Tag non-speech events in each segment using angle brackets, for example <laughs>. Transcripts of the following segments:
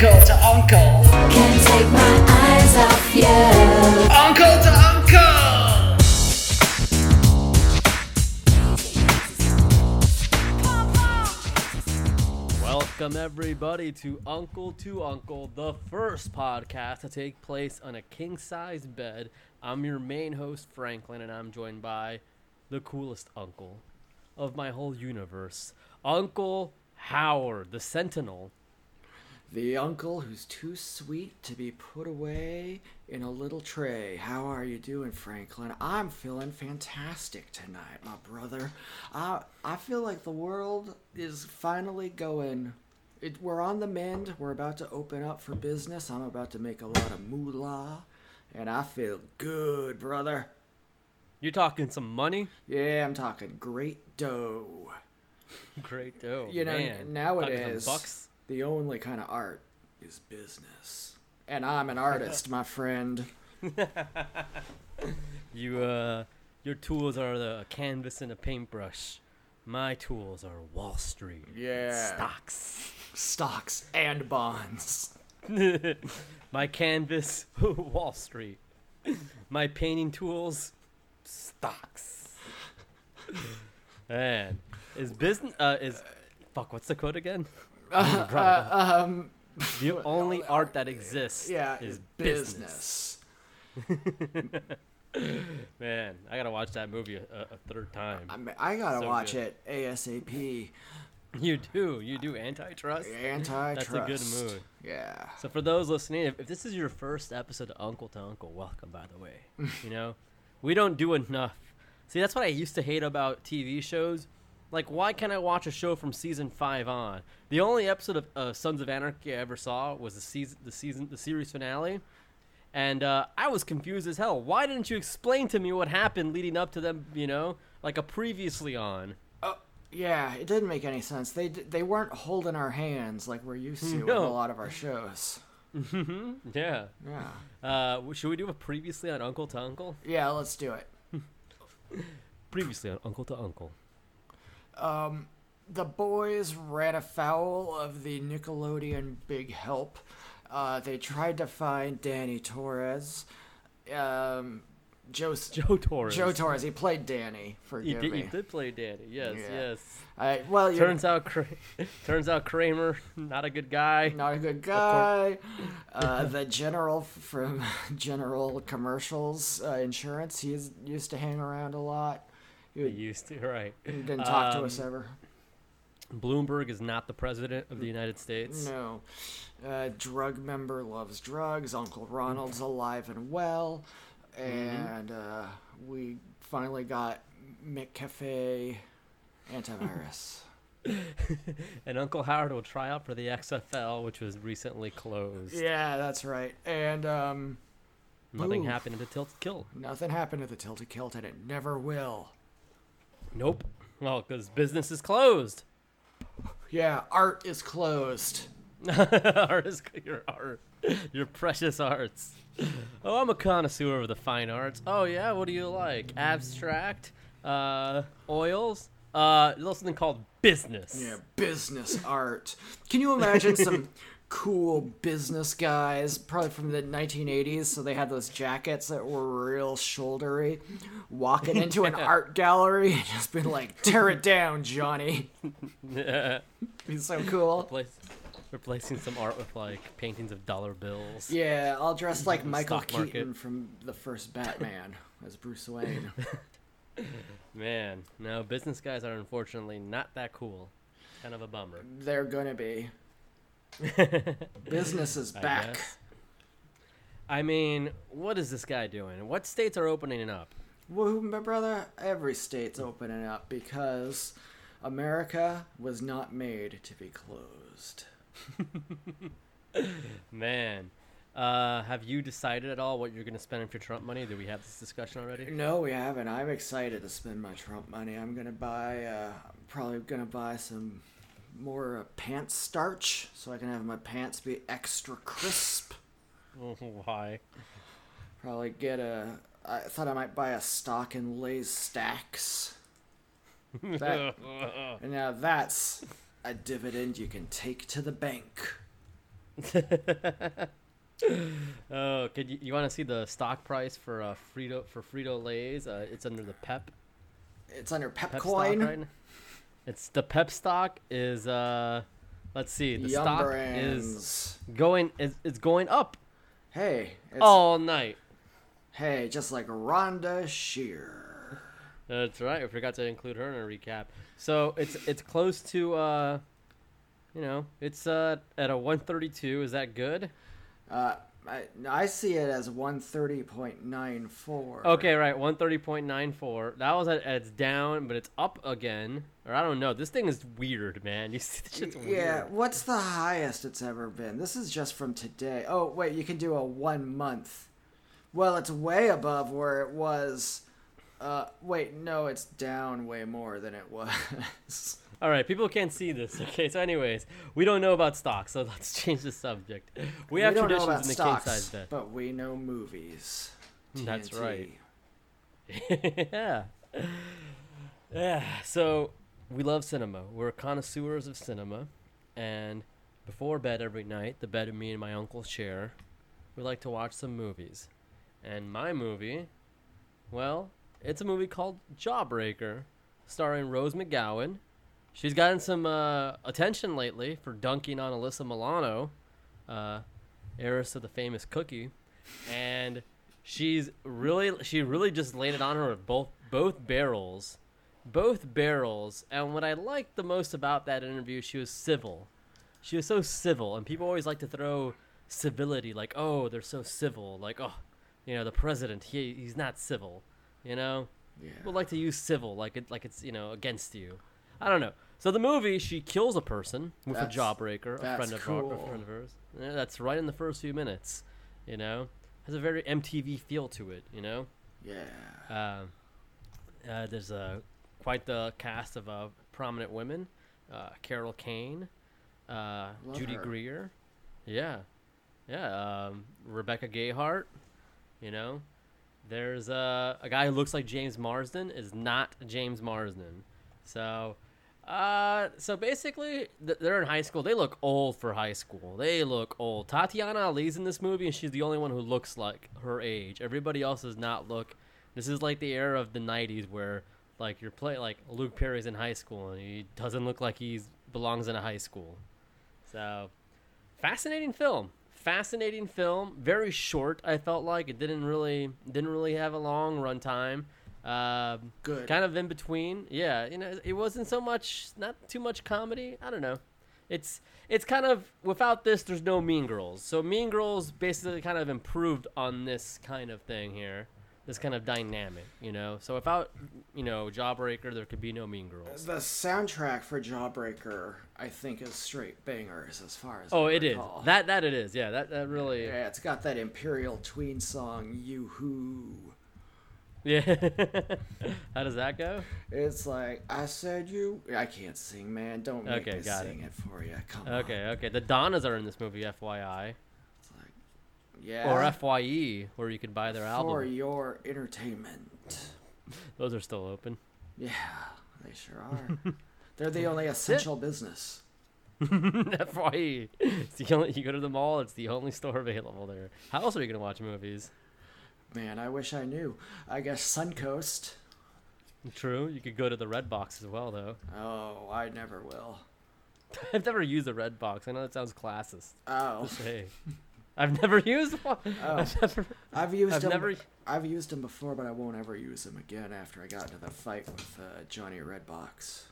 Uncle to uncle. Can't take my eyes off you. Uncle to uncle. Welcome everybody to Uncle to Uncle, the first podcast to take place on a king-size bed. I'm your main host Franklin, and I'm joined by the coolest uncle of my whole universe, Uncle Howard, the Sentinel. The uncle who's too sweet to be put away in a little tray. How are you doing, Franklin? I'm feeling fantastic tonight, my brother. I I feel like the world is finally going. It, we're on the mend. We're about to open up for business. I'm about to make a lot of moolah, and I feel good, brother. You talking some money? Yeah, I'm talking great dough. <laughs> Great dough. You know, man. Nowadays, bucks. The only kind of art is business. And I'm an artist, my friend. <laughs> You uh, your tools are the canvas and a paintbrush. My tools are Wall Street. Yeah. Stocks. Stocks and bonds. <laughs> My canvas, <laughs> Wall Street. My painting tools, stocks. Man, is business uh, is fuck? What's the quote again? Uh, um, the <laughs> only art that exists yeah, is business. business. <laughs> Man, I gotta watch that movie a, a third time. I, mean, I gotta So watch good. it ASAP. <laughs> You do, you do antitrust. Antitrust. That's a good move. Yeah. So for those listening, if, if this is your first episode of Uncle to Uncle, welcome by the way. you know, we don't do enough. See, that's what I used to hate about TV shows. Like, why can't I watch a show from season five on? The only episode of uh, Sons of Anarchy I ever saw was the season, the season, the series finale, and uh, I was confused as hell. Why didn't you explain to me what happened leading up to them? You know, like a previously on. Oh, yeah, it didn't make any sense. They d- they weren't holding our hands like we're used to with a lot of our shows. Yeah. Yeah. Uh, should we do a previously on Uncle to Uncle? Yeah, let's do it. <laughs> Previously on Uncle to Uncle. The boys ran afoul of the Nickelodeon Big Help. Uh, they tried to find Danny Torres. Um, Joe, Joe Torres. Joe Torres. He played Danny. He Forgive did, he did play Danny. Yes, Yeah. yes. I, well, Turns out, <laughs> turns out Kramer not a good guy. not a good guy. Uh, the general from <laughs> General Commercials uh, Insurance. He's used to hang around a lot. He used to, right? he didn't talk to us Um, ever. Bloomberg is not the president of the United States. No. Uh, drug member loves drugs. Uncle Ronald's alive and well. And uh, we finally got McAfee antivirus. <laughs> And Uncle Howard will try out for the XFL, which was recently closed. yeah, that's right. And um, Nothing Ooh. happened in the Tilt Kill. nothing happened to the Tilted Kilt, and it never will. Nope. Well, because business is closed. Yeah, art is closed. <laughs> art is your art, your precious arts. Oh, I'm a connoisseur of the fine arts. Oh yeah, what do you like? Abstract, uh, oils, uh, there's something called business. Yeah, business art. Can you imagine some <laughs> cool business guys, probably from the 1980s? So they had those jackets that were real shouldery, walking <laughs> into an art gallery and just being like, "Tear it down, Johnny." Yeah. Be so cool. Replace, replacing some art with like paintings of dollar bills. Yeah, all dressed like Michael Stock market. Keaton from the first Batman as Bruce Wayne. <laughs> Man, no, business guys are unfortunately not that cool. Kind of a bummer. They're gonna be. <laughs> Business is back. guess. I mean, what is this guy doing? What states are opening up? Well, my brother, every state's opening up because America was not made to be closed. <laughs> Man, uh, have you decided at all what you're going to spend with your Trump money? Did we have this discussion already? No, we haven't. I'm excited to spend my Trump money. I'm gonna buy. Uh, I'm probably gonna buy some more uh, pants starch so I can have my pants be extra crisp. <laughs> Why? Probably get a. I thought I might buy a stock in Lay's Stax. That, <laughs> and now that's a dividend you can take to the bank. <laughs> oh, could you, you want to see the stock price for uh, Frito for Frito Lay's? Uh, it's under the Pep It's under Pep Pepcoin. stock right now. It's the Pep stock is uh, let's see, the Yum stock brands. is going is it's going up Hey, it's, all night. hey, just like Rhonda Shear. That's right. I forgot to include her in a recap. So it's it's close to uh, you know, it's uh at a 132. Is that good? Uh, I, I see it as 130.94. Okay, right. 130.94. That was at it's down, but it's up again. Or I don't know. This thing is weird, man. <laughs> You see, this shit's weird. Yeah, what's the highest it's ever been? This is just from today. Oh, wait, you can do a one month. Well, it's way above where it was. Uh, wait, no, it's down way more than it <laughs> was. All right, people can't see this. <laughs> Okay, so anyways, we don't know about stocks, so <laughs> let's change the subject. We have don't know traditions in the stocks, king size but we know movies. Mm, that's right. <laughs> yeah. Yeah. So we love cinema. We're connoisseurs of cinema, and before bed every night, the bed of me and my uncle share, we like to watch some movies. And my movie, well, it's a movie called Jawbreaker, starring Rose McGowan. She's gotten some uh, attention lately for dunking on Alyssa Milano, uh, heiress of the famous cookie, and she's really she really just laid it on her with both both barrels, both barrels. And what I liked the most about that interview, she was civil. She was so civil, and people always like to throw civility, like oh they're so civil, like oh, you know the president he he's not civil, you know. Yeah. People like to use civil like it like it's you know against you. I don't know. So the movie, she kills a person with That's- a jawbreaker, a friend of our, a friend of hers. Yeah, that's right in the first few minutes. You know, has a very MTV feel to it. You know, Yeah. um, uh, there's a quite the cast of uh, prominent women: uh, Carol Kane, uh, Judy her. Greer, yeah, yeah, um, Rebecca Gayhart. You know, there's uh, a guy who looks like James Marsden is not James Marsden. So, uh, so basically, th- they're in high school. They look old for high school. They look old. Tatiana Ali's in this movie, and she's the only one who looks like her age. Everybody else does not look. This is like the era of the '90s where, like, you're playing like Luke Perry's in high school, and he doesn't look like he belongs in a high school. So, fascinating film. Fascinating film. Very short. I felt like it didn't really didn't really have a long runtime. Um, Good. Kind of in between. Yeah, you know, it wasn't so much, not too much comedy. I don't know. It's it's kind of without this, there's no Mean Girls. So Mean Girls basically kind of improved on this kind of thing here, this kind of dynamic. You know, so without you know Jawbreaker, there could be no Mean Girls. The soundtrack for Jawbreaker, I think, is straight bangers as far as Oh, I it is. recall. That that it is. Yeah, that that really. Yeah, it's got that Imperial Teen song, Yoo Hoo. Yeah. <laughs> How does that go? It's like, I said you. I can't sing, man. Don't make Okay, me sing it. for you. Come on. Okay, okay. The Donnas are in this movie, FYI, It's like, yeah. or FYE, where you can buy their For album. For your entertainment. <laughs> Those are still open. Yeah, they sure are. <laughs> They're the only essential business. FYE. It's the only, you go to the mall, it's the only store available there. How else are you gonna watch movies? Man, I wish I knew. I guess Suncoast. True, you could go to the Red Box as well, though. Oh, I never will. <laughs> I've never used a Red Box. I know that sounds classist Oh, say. I've never <laughs> used one. Oh. <laughs> I've never. I've used I've them. never. I've used them before, but I won't ever use them again after I got into the fight with uh, Johnny Redbox.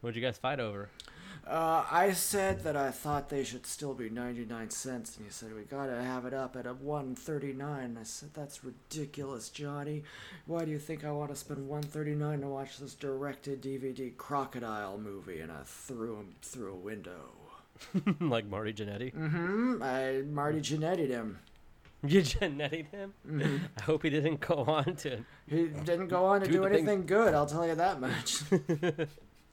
What'd you guys fight over? Uh, I said that I thought they should still be 99 cents, and he said, We gotta have it up at a 139. I said, That's ridiculous, Johnny. Why do you think I want to spend 139 to watch this directed DVD crocodile movie? And I threw him through a window. <laughs> like Marty Jannetty. Mm-hmm. I Marty Jannetti'd him. <laughs> You Jannetti'd him? Mhm. I hope he didn't go on to. He didn't go on to Do do anything good, I'll tell you that much.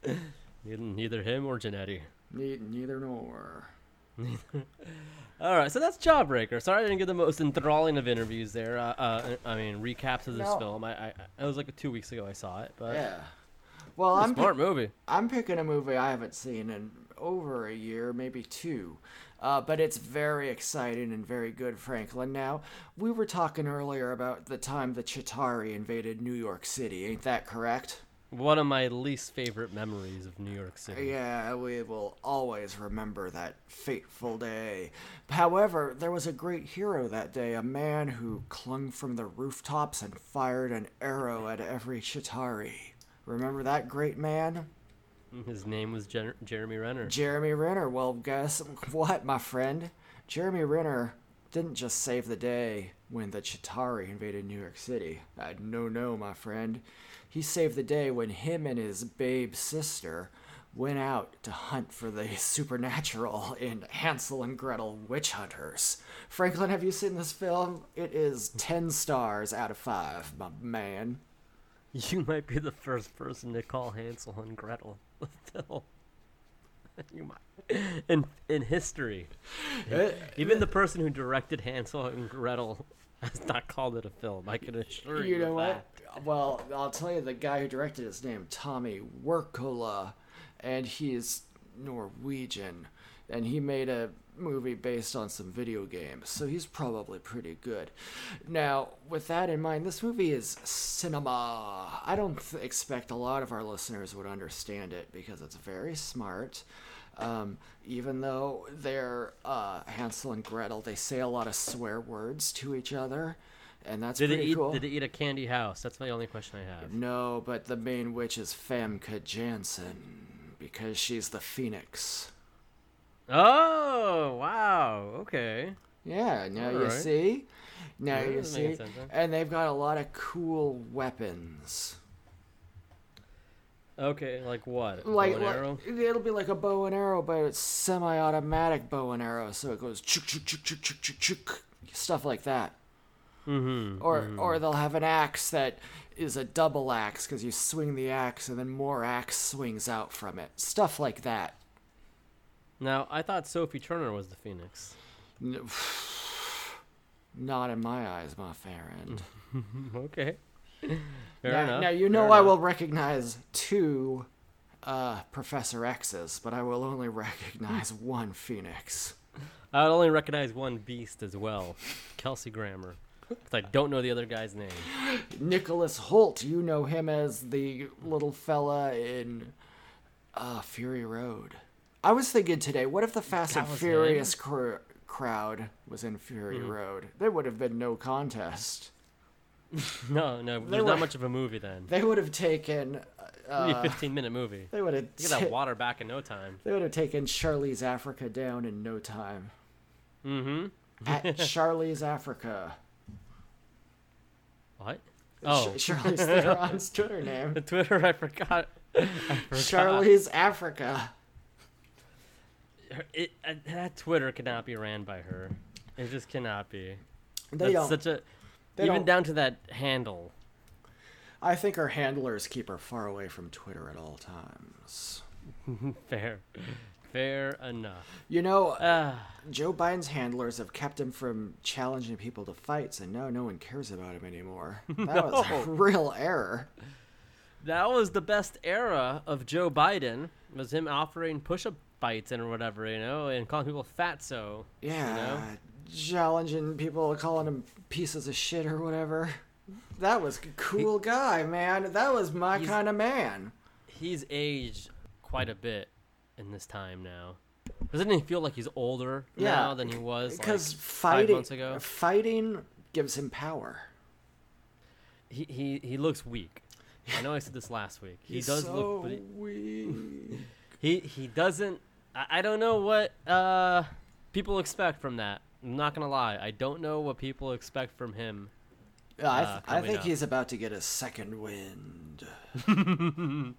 <laughs> Neither, neither him or Jannetty. Ne- neither nor. <laughs> All right, so that's Jawbreaker. Sorry I didn't get the most enthralling of interviews there. Uh, uh, I mean, recaps of this No. film. I, I, it was like two weeks ago I saw it, but Yeah. Well, I'm Smart pick- movie. I'm picking a movie I haven't seen in over a year, maybe two. Uh, but it's very exciting and very good, Franklin. Now, we were talking earlier about the time the Chitauri invaded New York City. Ain't that correct? One of my least favorite memories of New York City. Yeah, we will always remember that fateful day. However, there was a great hero that day, a man who clung from the rooftops and fired an arrow at every Chitauri. Remember that great man? His name was Jer- Jeremy Renner. Jeremy Renner. Well, guess <laughs> what, my friend? Jeremy Renner didn't just save the day when the Chitauri invaded New York City. Uh, no, no, my friend. He saved the day when him and his babe sister went out to hunt for the <laughs> supernatural in Hansel and Gretel Witch Hunters. Franklin, have you seen this film? It is 10 stars out of 5, my man. You might be the first person to call Hansel and Gretel <laughs> a film. <laughs> you might. In in history, even the person who directed Hansel and Gretel <laughs> has not called it a film. I can assure you. You know what? that. Well, I'll tell you the guy who directed his name Tommy Wirkola, and he's Norwegian, and he made a movie based on some video games, so he's probably pretty good. Now, with that in mind, this movie is cinema. I don't th- expect a lot of our listeners would understand it because it's very smart. Um, even though they're uh, Hansel and Gretel, they say a lot of swear words to each other, and that's Did pretty eat? cool. Did it eat a candy house? That's my only question I have. No, but the main witch is Famke Janssen because she's the Phoenix. Oh wow! Okay. Yeah, now you Alright. see? Now Yeah, you see? sense, huh? And they've got a lot of cool weapons. Okay, like what? Like, Bow and like- arrow? it'll be like a bow and arrow, but it's semi-automatic bow and arrow, so it goes chuk chuk chuk chuk chuk chuk chuk, stuff like that. Mm-hmm. Or or they'll have an axe that is a double axe because you swing the axe and then more axe swings out from it. Stuff like that. Now I thought Sophie Turner was the Phoenix. N- <sighs> Not in my eyes, my fair end. <laughs> okay. Enough. now you know fair I enough. will recognize two uh, Professor X's, but I will only recognize <laughs> one Phoenix. I would only recognize one beast as well, Kelsey Grammer, because I don't know the other guy's name. <gasps> Nicholas Hoult, you know him as the little fella in uh, Fury Road. I was thinking today, what if the Fast and Furious cr- crowd was in Fury Hmm. Road? There would have been no contest. <laughs> No, no, there's were- not much of a movie then. They would have taken. Uh, a 15 minute movie. they would have. Get that water back in no time. They would have taken Charlize Africa down in no time. Mm-hmm. At <laughs> Charlize Africa. What? Sh- Oh, <laughs> Charlize Theron's Twitter name. the Twitter, I forgot. I forgot. Charlize Africa. It, uh, that Twitter cannot be ran by her. It just cannot be. They That's don't. such a. they even down to that handle. I think our handlers keep her far away from Twitter at all times. <laughs> Fair. Fair enough. You know, Ah. Joe Biden's handlers have kept him from challenging people to fights, and now no one cares about him anymore. <laughs> That was a real error. That was the best era of Joe Biden. Was him offering push-up fights and whatever, you know, and calling people fatso. Yeah, you know? Challenging people, calling him pieces of shit or whatever. That was a cool guy, man. That was my kind of man. He's aged quite a bit in this time now. Doesn't he feel like he's older Yeah, now than he was Because like fighting, five months ago? fighting gives him power. He, he he looks weak. I know I said this last week. He He's does so look, but he, weak. <laughs> he he doesn't. I, I don't know what uh people expect from that. I'm not gonna lie. I don't know what people expect from him. Yeah, I, uh, th- I think up. he's about to get a second wind. <laughs>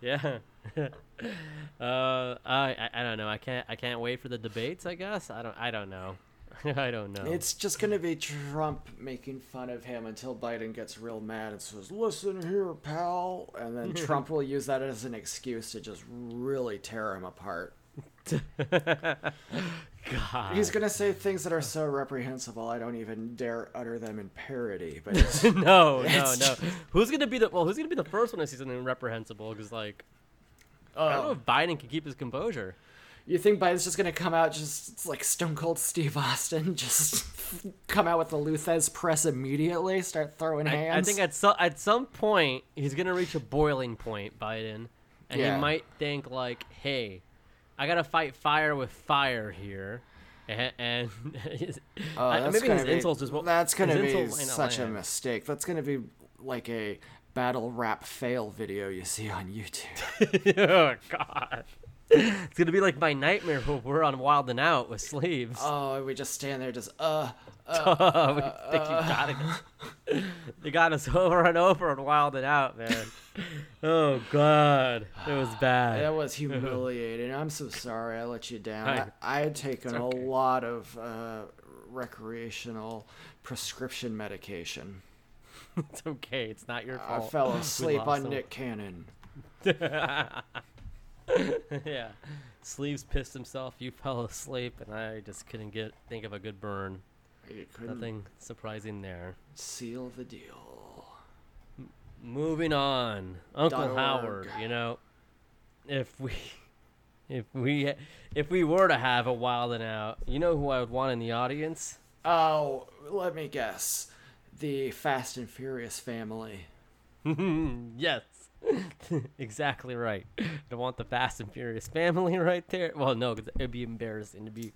Yeah. <laughs> uh, I, I I don't know. I can't I can't wait for the debates. I guess I don't I don't know. <laughs> I don't know. It's just gonna be Trump making fun of him until Biden gets real mad and says, "Listen here, pal," and then Trump will use that as an excuse to just really tear him apart. God. He's gonna say things that are so reprehensible I don't even dare utter them in parody. But <laughs> it's, no, no, <laughs> It's- no. Who's gonna be the well? Who's gonna be the first one to see something reprehensible? Because like, oh, I don't know oh, if Biden can keep his composure. you think Biden's just gonna come out just like Stone Cold Steve Austin, <laughs> just come out with the Lou Thesz press immediately, start throwing I, hands? I think at some at some point he's gonna reach a boiling point, Biden, and Yeah. he might think like, "Hey, I gotta fight fire with fire here," and, and <laughs> Oh, I- maybe his be, insults just won't. That's gonna be insults might not such a mistake. That's gonna be like a battle rap fail video you see on <laughs> YouTube. oh God. It's gonna be like my nightmare when we're on Wild and Out with sleeves. oh, we just stand there, just uh. <laughs> we think you got it. <laughs> you got us <laughs> over and over on Wild and Out, man. oh God, it was bad. That was humiliating. I'm so sorry I let you down. I, I- I had taken okay. a lot of uh, recreational prescription medication. It's okay. It's not your fault. I fell asleep on him. Nick Cannon. <laughs> yeah. Sleeves pissed himself. You <laughs> fell asleep, and I just couldn't get think of a good burn. Nothing surprising there. seal the deal. Moving on, Uncle. Howard. You know, if we, <laughs> if we, if we were to have a Wild and Out, you know who I would want in the audience? Oh, let me guess. The Fast and Furious family. yes. <laughs> exactly right. I want the Fast and Furious family <laughs> right there. Well, no, 'cause it'd be embarrassing to be.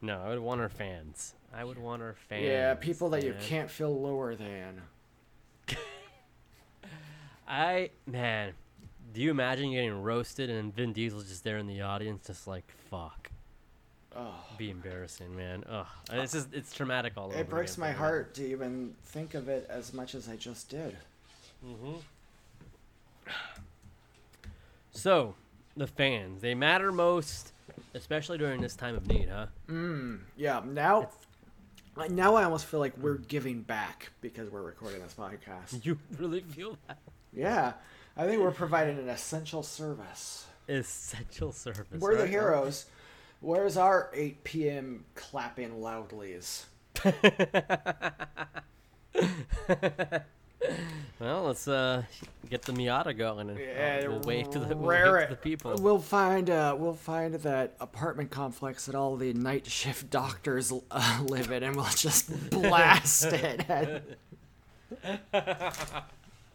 No, I would want our fans. I would want our fans. yeah, people that you can't feel lower than. <laughs> I man, do you imagine getting roasted and Vin Diesel's just there in the audience, just like fuck? Oh. Be embarrassing, man. Ugh, it's just it's traumatic all over. It breaks again my me. heart to even think of it as much as I just did. Mm-hmm. So, the fans, they matter most, especially during this time of need, huh? Mm, yeah, now now I almost feel like we're giving back because we're recording this podcast. You really feel that? Yeah, I think we're providing an essential service. Essential service. We're the right? heroes. Where's our 8 p.m. clapping loudlies? <laughs> Well, let's uh get the Miata going and Yeah, we'll wave to the, we'll wave to the people. We'll find uh, we'll find that apartment complex that all the night shift doctors uh, live in, and we'll just <laughs> blast it.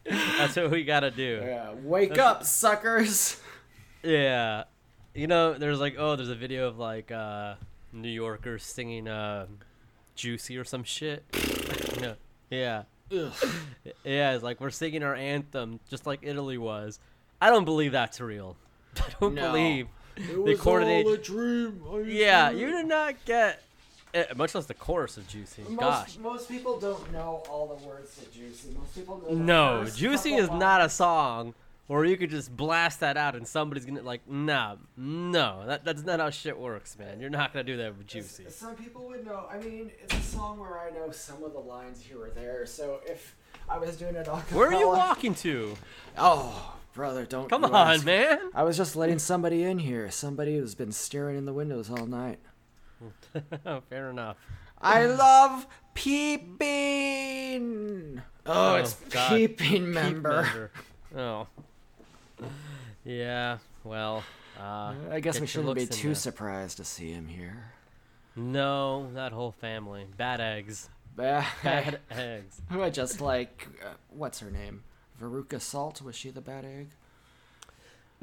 That's what we gotta do. yeah, wake up, suckers! Yeah. You know, there's like, oh, there's a video of like uh New Yorkers singing uh Juicy or some shit. <laughs> no. Yeah. Ugh. Yeah, it's like we're singing our anthem just like Italy was. I don't believe that's real. <laughs> I don't No. believe It they was coordinate. all a dream. Yeah, swear. you did not get eh, much less the chorus of Juicy. Gosh. Most, most people don't know all the words to Juicy. Most people know No, Juicy is not a song where you could just blast that out and somebody's gonna like, nah, no, that, that's not how shit works, man. You're not gonna do that with Juicy. Some people would know. I mean, it's a song where I know some of the lines here or there. So if I was doing it a Where are you <laughs> walking to? Oh, brother, don't. Come on, ask. man. I was just letting somebody in here. Somebody who's been staring in the windows all night. <laughs> Oh, fair enough. I love peeping. Oh, Oh, it's God. peeping Peep member. <laughs> Oh. Yeah. Well. Uh, I guess we shouldn't be too surprised to see him here. No, that whole family. Bad eggs. Bah- Bad <laughs> <laughs> eggs. Who I just like, uh, what's her name? Veruca Salt? Was she the bad egg?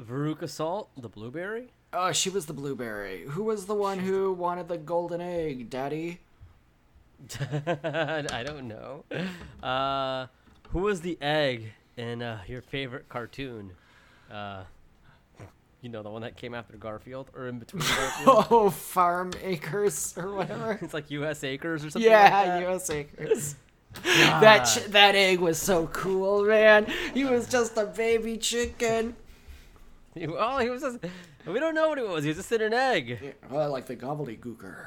Veruca Salt, the blueberry. Oh, she was the blueberry. Who was the one who wanted the golden egg, Daddy? <laughs> I don't know. Uh, who was the egg in uh, your favorite cartoon? Uh, you know, the one that came after Garfield or in between <laughs> Garfield? Oh, Farm Acres or whatever. <laughs> it's like U.S. Acres or something. yeah, like that. U.S. Acres. <laughs> that ch- that egg was so cool, man. He was just a baby chicken. He- Well, he was just. We don't know what it was. He was just in an egg. Yeah, well, like the gobbledygooker.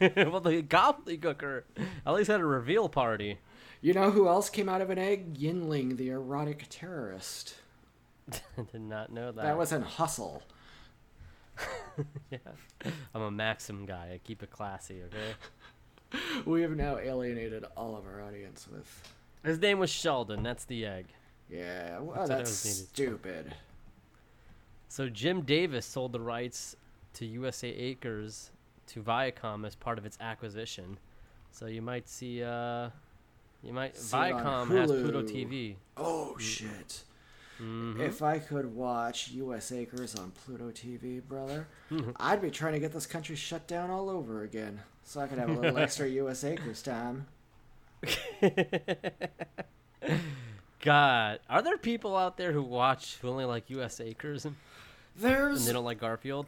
well, the gobbledygooker at least had a reveal party. You know who else came out of an egg? Yinling, the erotic terrorist. I <laughs> did not know that. That was in Hustle. <laughs> yeah. I'm a Maxim guy. I keep it classy, okay? <laughs> We have now alienated all of our audience with. His name was Sheldon. That's the egg. Yeah, well, That's that's was stupid. So Jim Davis sold the rights to USA Acres to Viacom as part of its acquisition. So you might see, uh, you might See Viacom has Pluto TV. Oh shit. Mhm. If I could watch U.S. Acres on Pluto TV, brother, Mm-hmm. <laughs> I'd be trying to get this country shut down all over again, so I could have a little <laughs> extra U.S. Acres time. <laughs> God, are there people out there who watch who only like U.S. Acres and There's they don't like Garfield?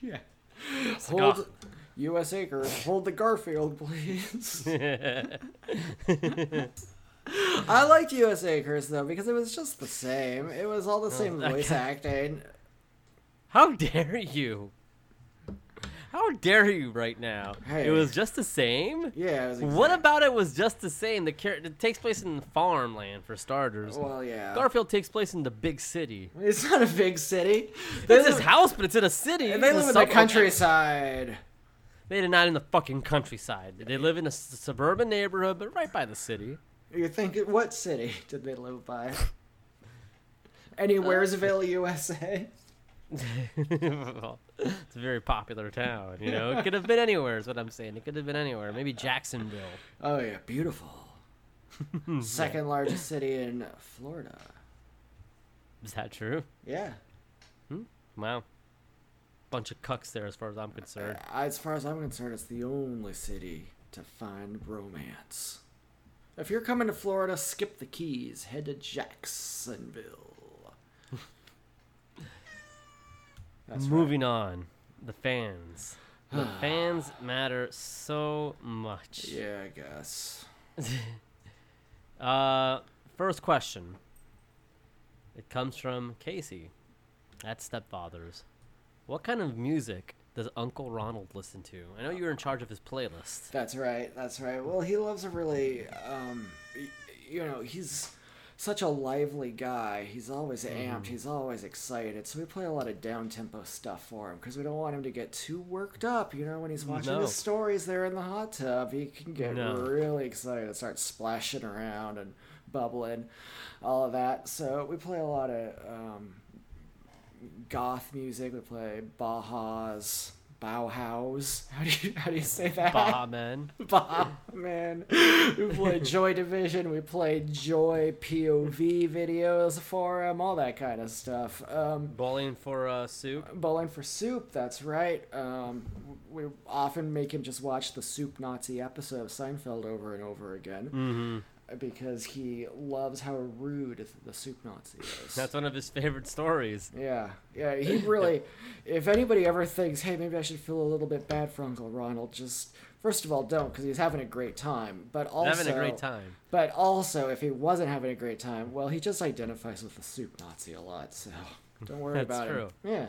yeah. like, Hold oh. U.S. Acres. Hold the Garfield, please. <laughs> I liked USA Acres though because it was just the same. It was all the oh, same that voice acting. How dare you? How dare you right now? Hey. It was just the same. Yeah. It was What about it was just the same? The char- it takes place in farmland for starters. Well, yeah. Garfield takes place in the big city. It's not a big city. <laughs> They It's his live, house, but it's in a city. And they live in the countryside. They're not in the fucking countryside. They live in a s- suburban neighborhood, but right by the city. You think what city did they live by? Anywheresville, USA. Well, <laughs> it's a very popular town, you know. It could have been anywhere. Is what I'm saying. It could have been anywhere. Maybe Jacksonville. Oh yeah, beautiful. <laughs> Second largest city in Florida. Is that true? Yeah. Hmm? Wow. Bunch of cucks there, as far as I'm concerned. As far as I'm concerned, it's the only city to find romance. If you're coming to Florida, skip the Keys, head to Jacksonville. That's right. Moving on, the fans. The <sighs> fans matter so much. Yeah, I guess. <laughs> Uh, first question. It comes from Casey at Stepfathers. What kind of music does Uncle Ronald listen to? I know you're in charge of his playlist. That's right. That's right. Well, he loves a really, um, you know, he's such a lively guy. He's always Mm-hmm. amped. He's always excited. So we play a lot of down tempo stuff for him because we don't want him to get too worked up. You know, when he's watching No. his stories there in the hot tub, he can get No. really excited and start splashing around and bubbling, all of that. So we play a lot of um, goth music. We play Baja's. Bauhaus. <laughs> How do you how do you say that? Baja Men. <laughs> Bah, man. We play <laughs> Joy Division. We play Joy POV videos for him. All that kind of stuff. Um, Bowling for uh, soup. Bowling for Soup. That's right. Um, we often make him just watch the Soup Nazi episode of Seinfeld over and over again Mm-hmm. Because he loves how rude the Soup Nazi is. <laughs> That's one of his favorite stories. Yeah, yeah. He really, if anybody ever thinks, hey, maybe I should feel a little bit bad for Uncle Ronald, just first of all, don't, because he's having a great time. But also, Having a great time. But also, if he wasn't having a great time, well, he just identifies with the soup Nazi a lot, so <laughs> don't worry about true. it. That's true. Yeah.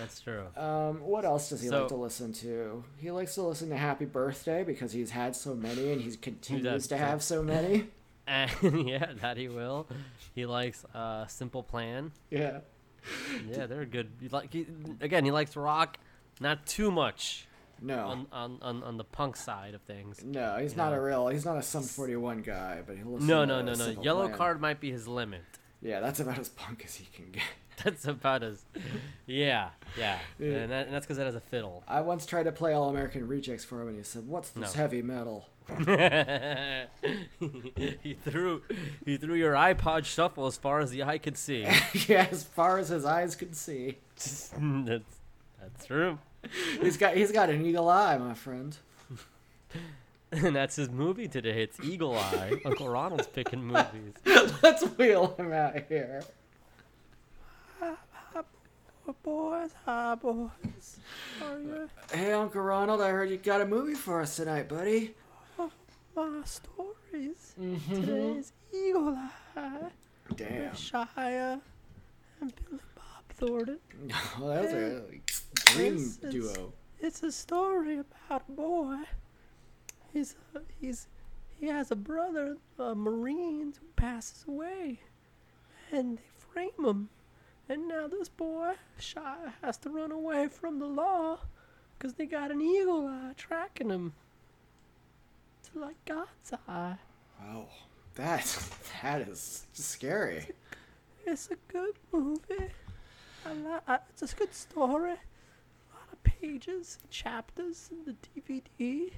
That's true. Um, what else does he So- like to listen to? He likes to listen to Happy Birthday because he's had so many and he continues to have so many. <laughs> And <laughs> yeah, that he will. He likes uh, Simple Plan. Yeah. Yeah, they're good. He like he, again, he likes rock, not too much No. on, on, on, on the punk side of things. no, he's not know. a real. He's not a Sum 41 guy, but he listens. No, to no, no, no. Yellow Plan. card might be his limit. Yeah, that's about as punk as he can get. <laughs> That's about as. Yeah, yeah. Yeah. And, that, and that's because it has a fiddle. I once tried to play All American Rejects for him, and he said, "What's this No. heavy metal?" <laughs> he threw he threw your iPod shuffle as far as the eye could see. <laughs> yeah, as far as his eyes could see. <laughs> that's that's true. He's got he's got an eagle eye, my friend. And that's his movie today. It's Eagle Eye. Uncle Ronald's picking movies. Let's wheel him out here. boys, hi boys. Are you Hey, Uncle Ronald, I heard you got a movie for us tonight, buddy. My stories? Today's Eagle Eye. Damn. Shia and Billy Bob Thornton. <laughs> Well, that was a dream This is- duo. It's a story about a boy. He's uh, he's he has a brother, a Marine, who passes away, and they frame him And now this boy, Shy, has to run away from the law because they got an eagle eye tracking him. Like God's eye. Oh, that that is scary. It's a good movie. I li- I, it's a good story. A lot of pages, and chapters in the DVD.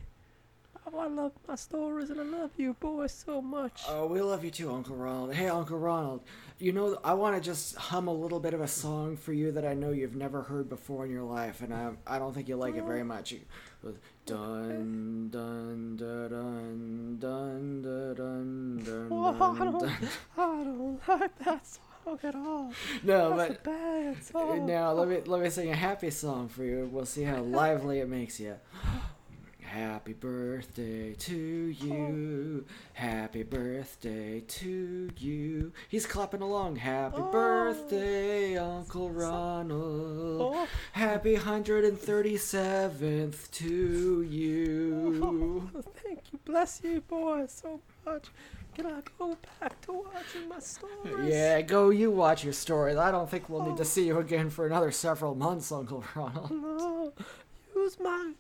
Oh, I love my stories and I love you boys so much. Oh, we love you too, Uncle Ronald. Hey, Uncle Ronald. You know, I want to just hum a little bit of a song for you that I know you've never heard before in your life, and I I don't think you like it very oh. much. It goes, Dun dun dun dun dun dun dun dun Oh, I don't. I don't like that song at all. No, That's a but bad song. now let me let me sing a happy song for you. We'll see how lively it makes you. Happy birthday to you. Happy birthday to you. He's clapping along. Happy Oh. birthday, Uncle Ronald. Oh. Happy 137th to you. Oh, thank you. Bless you, boys, so much. Can I go back to watching my stories? Yeah, go you watch your story. I don't think we'll need to oh. see you again for another several months, Uncle Ronald. No, use my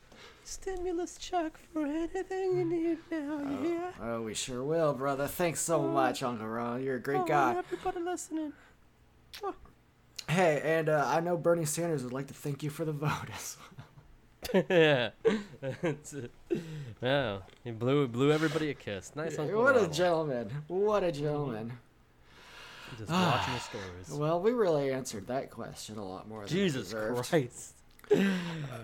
stimulus check for anything you need now. You hear? Oh, we sure will, brother. Thanks so much, Uncle Ron. You're a great Oh, guy. Everybody listening. Mwah. Hey, and uh, I know Bernie Sanders would like to thank you for the vote as well. <laughs> yeah. It's, wow. He blew blew everybody a kiss. Nice Uncle What a gentleman. What a gentleman. Just watching the <sighs> stories. Well, we really answered that question a lot more than Jesus. Christ.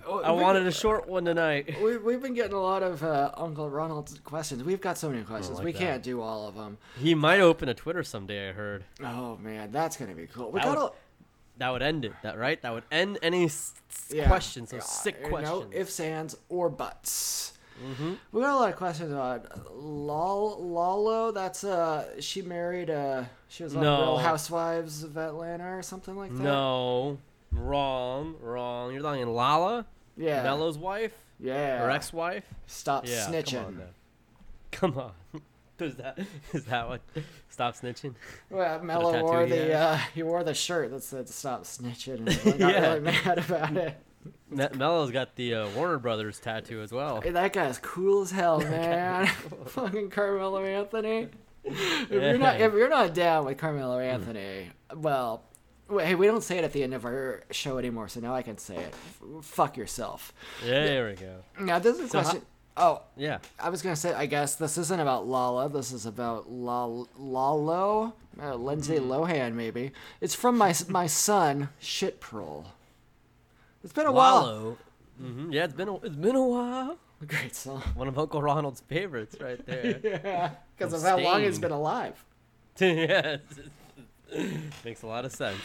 Oh, I wanted a short one tonight. <laughs> We, we've been getting a lot of uh, Uncle Ronald's questions. We've got so many questions. like we that. can't do all of them. He might open a Twitter someday, I heard. Oh, man. That's going to be cool. We That got would- a. That would end it, that right? That would end any s- Yeah. questions, those Yeah, sick questions. know, ifs, ands, or buts. mm-hmm. We got a lot of questions about Lal Lalo. That's uh, she married uh, she was on No. Real Housewives of Atlanta or something like that. No, wrong, wrong. You're talking Lala, yeah, Melo's wife, yeah, Her ex-wife. Stop Yeah, snitching. come on. Come on. is that is that what? Stop snitching. Well, Melo wore he the uh, he wore the shirt that said "Stop snitching," and I got <laughs> Yeah. really mad about it. Me- Melo's got the uh, Warner Brothers tattoo as well. Hey, that guy's cool as hell, <laughs> man. <laughs> Fucking Carmelo Anthony. If you're not Yeah. if you're not down with Carmelo Anthony, well, hey, we don't say it at the end of our show anymore, so now I can say it. F- fuck yourself. Yeah, there we go. Now this is a So how- question. oh, Yeah. I was gonna say. I guess this isn't about Lala. This is about Lal- Lalo, uh, Lindsay Hmm. Lohan, maybe. It's from my <laughs> my son Shitprol. It's been a while. Wallow. hmm Yeah, it's been a, it's been a while. Great song. One of Uncle Ronald's favorites, right there. <laughs> yeah, because of how long he's been alive. <laughs> yes. <laughs> Makes a lot of sense.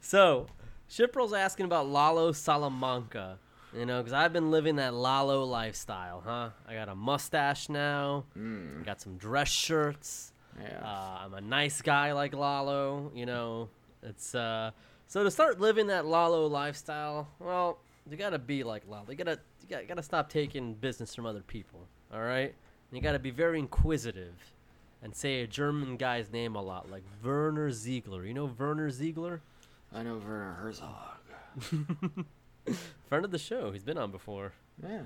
So, Shipral's asking about Lalo Salamanca. You know, because I've been living that Lalo lifestyle, huh? I got a mustache now. I got some dress shirts. Yeah. Uh, I'm a nice guy like Lalo. You know, it's uh. So to start living that Lalo lifestyle, well, you gotta be like Lalo. You gotta you gotta, gotta stop taking business from other people. All right. And you gotta be very inquisitive, and say a German guy's name a lot, like Werner Ziegler. You know Werner Ziegler, I know Werner Herzog. <laughs> friend of the show. He's been on before. Yeah.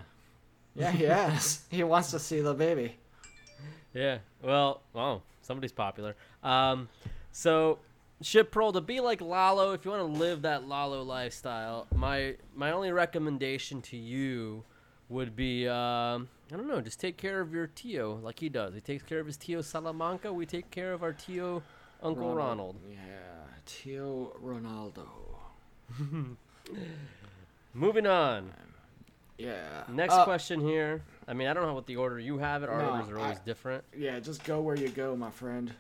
Yeah, he has. <laughs> he wants to see the baby. Yeah. Well, oh, somebody's popular. Um, so Ship Pro to be like Lalo, if you want to live that Lalo lifestyle, my my only recommendation to you would be um, I don't know, just take care of your Tio like he does. He takes care of his Tio Salamanca. We take care of our Tio Uncle Ronald. Yeah. Tio Ronaldo. <laughs> Moving on. Yeah. Next Uh, question here. I mean, I don't know what the order you have it. Our No, orders are always I- different. Yeah, just go where you go, my friend.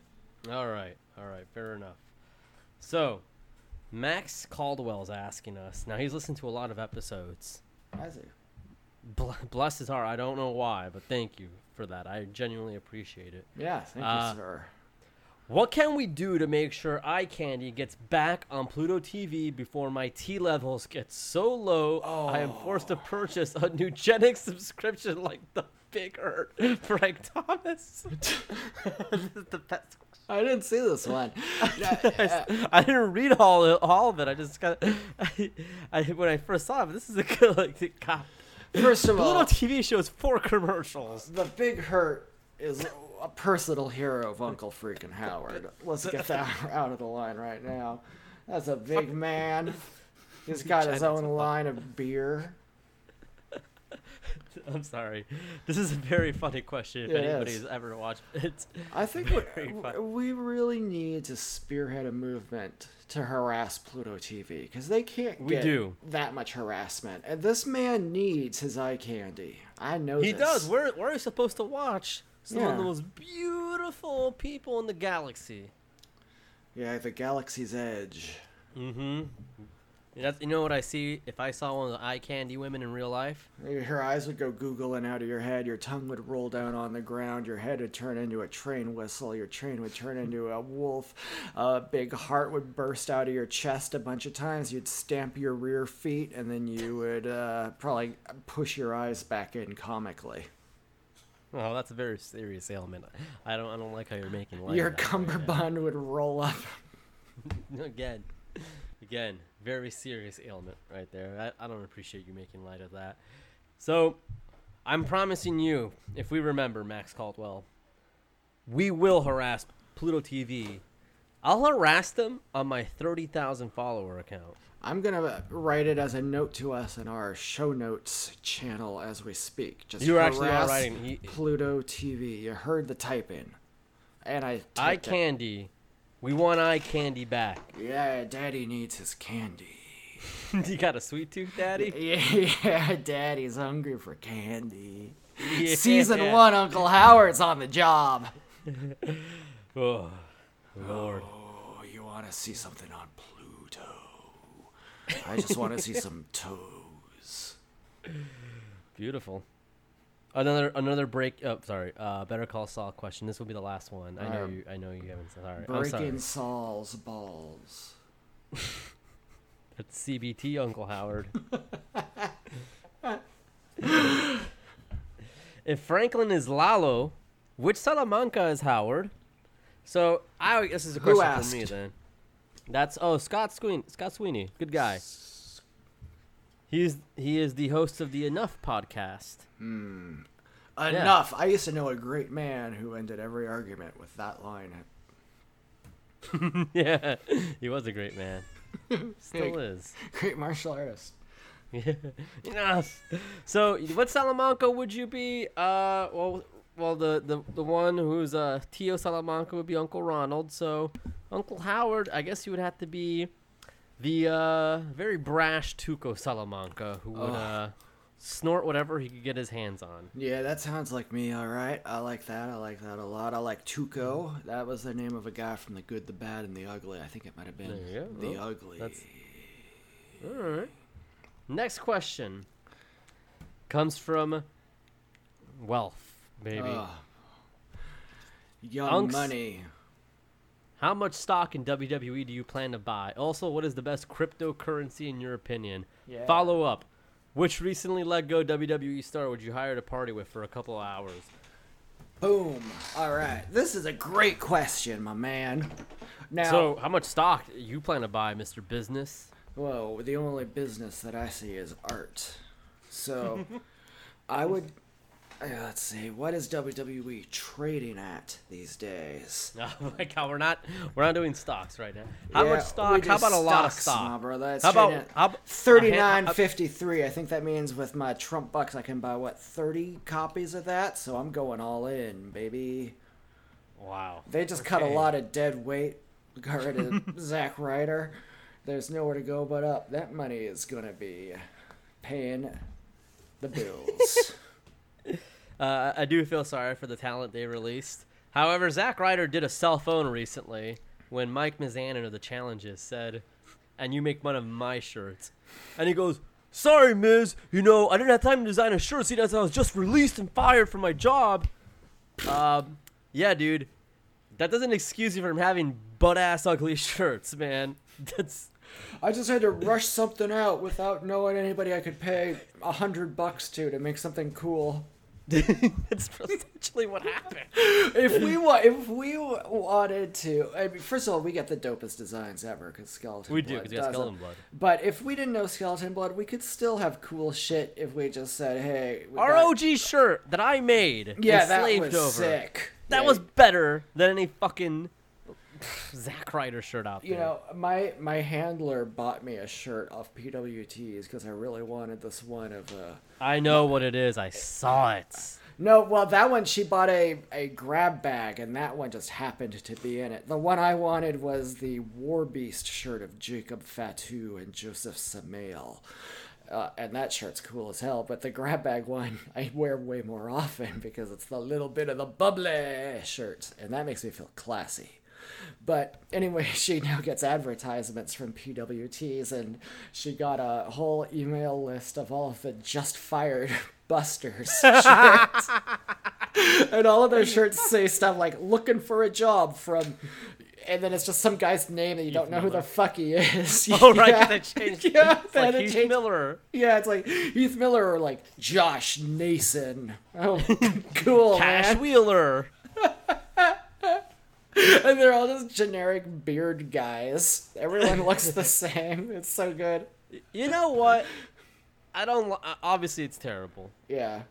All right, all right, fair enough. So, Max Caldwell's asking us. Now he's listened to a lot of episodes. Has he? Bl- bless his heart. I don't know why, but thank you for that. I genuinely appreciate it. Yeah, thank Uh, you, sir. What can we do to make sure eye candy gets back on Pluto TV before my T levels get so low I am forced to purchase a Nugenix subscription like the big hurt <laughs> Frank Thomas? <laughs> this is the best. I didn't see this one. <laughs> I didn't read all all of it. I just got I, I when I first saw it. This is a good like God. First of all, TV shows four commercials. the big hurt is a personal hero of Uncle Freaking Howard. Let's get that <laughs> out of the line right now. That's a big man. He's <laughs> got his own line of beer. <laughs> I'm sorry. This is a very funny question. If It anybody's is. ever watched it, I think we, we really need to spearhead a movement to harass Pluto TV because they can't We get do. that much harassment. And this man needs his eye candy. I know he this. does. Are you supposed to watch? Some of Yeah. the most beautiful people in the galaxy. Yeah, the galaxy's edge. Mm-hmm. That's, you know what I see if I saw one of the eye candy women in real life? Your eyes would go googling out of your head. Your tongue would roll down on the ground. Your head would turn into a train whistle. Your train would turn into a wolf. A big heart would burst out of your chest a bunch of times. You'd stamp your rear feet, and then you would uh, probably push your eyes back in comically. Oh, that's a very serious ailment. I don't I don't like how you're making light. your that right cummerbund would roll up. <laughs> again, again, very serious ailment right there. I, I don't appreciate you making light of that. So, I'm promising you, if we remember Max Caldwell, we will harass Pluto TV. I'll harass them on my 30,000 follower account. I'm gonna write it as a note to us in our show notes channel as we speak. Just You actually writing. He- Pluto TV. You heard the type in, and I Eye it. candy. We want eye candy back. Yeah, Daddy needs his candy. <laughs> you got a sweet tooth, daddy? <laughs> Yeah, Daddy's hungry for candy. Yeah. Season one, Uncle Howard's on the job. <laughs> Oh, Lord. Oh, you want to see something on Pluto? I just want to see some toes. Beautiful. Another another break. Oh, sorry. Uh, Better Call Saul question. This will be the last one. I know Um, you. I know you haven't. Sorry. Breaking Saul's balls. <laughs> That's CBT, Uncle Howard. <laughs> if Franklin is Lalo, which Salamanca is Howard? So I this is a question for me then. That's oh Scott Sweeney. Scott Sweeney, good guy. He's he is the host of the Enough podcast. Enough. I used to know a great man who ended every argument with that line. <laughs> yeah, he was a great man. <laughs> Still is. Great martial artist. Yeah. Enough. So, what Salamanca would you be? Uh, well, well, the the the one who's uh Tio Salamanca would be Uncle Ronald. So, Uncle Howard, I guess you would have to be the uh very brash Tuco Salamanca who would uh snort whatever he could get his hands on. Yeah, that sounds like me, all right. I like that. I like that a lot. I like Tuco. That was the name of a guy from The Good, the Bad, and the Ugly. I think it might have been There you go. The Oh, Ugly. that's- All right. Next question comes from Wealth, baby. Young Unks. money. How much stock in WWE do you plan to buy? Also, what is the best cryptocurrency in your opinion? Yeah. Follow up. Which recently let go WWE star would you hire to party with for a couple of hours? Boom. All right. This is a great question, my man. Now, So, how much stock you plan to buy, Mr. Business? Well, the only business that I see is art. So, <laughs> I would. Uh, let's see. What is WWE trading at these days? <laughs> Oh my God, we're not we're not doing stocks right now. How Yeah, much stock? How about a lot of stock? my brother. It's How about how, Thirty-nine fifty-three. I think that means with my Trump bucks, I can buy what thirty copies of that. So I'm going all in, baby. Wow. They just cut a lot of dead weight. Got rid of <laughs> Zack Ryder. There's nowhere to go but up. That money is gonna be paying the bills. <laughs> Uh, I do feel sorry for the talent they released. However, Zack Ryder did a cell phone recently when Mike Mizanin of the Challenges said, "And you make fun of my shirts," and he goes, "Sorry, Miz. You know I didn't have time to design a shirt. See, that's I was just released and fired from my job." Um, yeah, dude, that doesn't excuse you from having butt ass ugly <laughs> shirts, man. That's I just had to rush something out without knowing anybody I could pay a hundred bucks to to make something cool. <laughs> That's <laughs> essentially what happened. if we wa- if we wanted to, I mean, first of all, we get the dopest designs ever because skeleton. We do Blood because you got skeleton blood. But if we didn't know skeleton blood, we could still have cool shit if we just said, "Hey, we Our got- OG shirt that I made, yeah, and that slaved was over. sick. That Yeah, was better than any fucking Zack Ryder shirt out there. You know, my my handler bought me a shirt off PWTs because I really wanted this one of uh I know what it is. I saw it. No, well that one she bought a a grab bag and that one just happened to be in it. The one I wanted was the War Beast shirt of Jacob Fatu and Josef Samael. Uh, and that shirt's cool as hell, but the grab bag one <laughs> I wear way more often because it's the little bit of the bubbly shirt, and that makes me feel classy. But anyway, <laughs> she now gets advertisements from PWTs, and she got a whole email list of all of the just fired <laughs> busters <laughs> shirts. and all of their shirts say stuff like "looking for a job" from, and then it's just some guy's name that you don't know who the fuck he is. Oh right, Yeah. changed. Yeah, it's like Heath change- Miller. Yeah, it's like Heath Miller or like Josh Nason. Oh, cool, Cash man. Wheeler. <laughs> And they're all just generic beard guys. Everyone looks the <laughs> same. It's so good. You know what? I don't. Obviously, it's terrible. Yeah.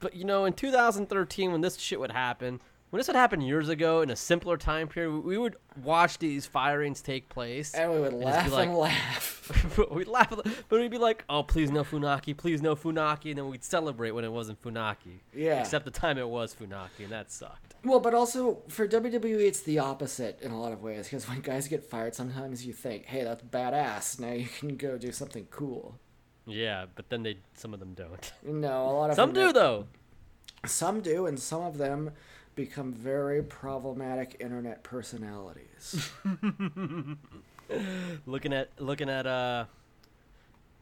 But you know, in 2013, when this shit would happen, when this would happen years ago in a simpler time period, we would watch these firings take place. And we would just laugh like- and laugh. <laughs> we'd laugh, but we'd be like, "Oh, please no Funaki, please no Funaki," and then we'd celebrate when it wasn't Funaki. Yeah. Except the time it was Funaki, and that sucked. Well, but also for WWE, it's the opposite in a lot of ways. Because when guys get fired, sometimes you think, "Hey, that's badass. Now you can go do something cool." Yeah, but then they some of them don't. No, a lot of Some do though. Some do, and some of them become very problematic internet personalities. <laughs> Looking at looking at uh,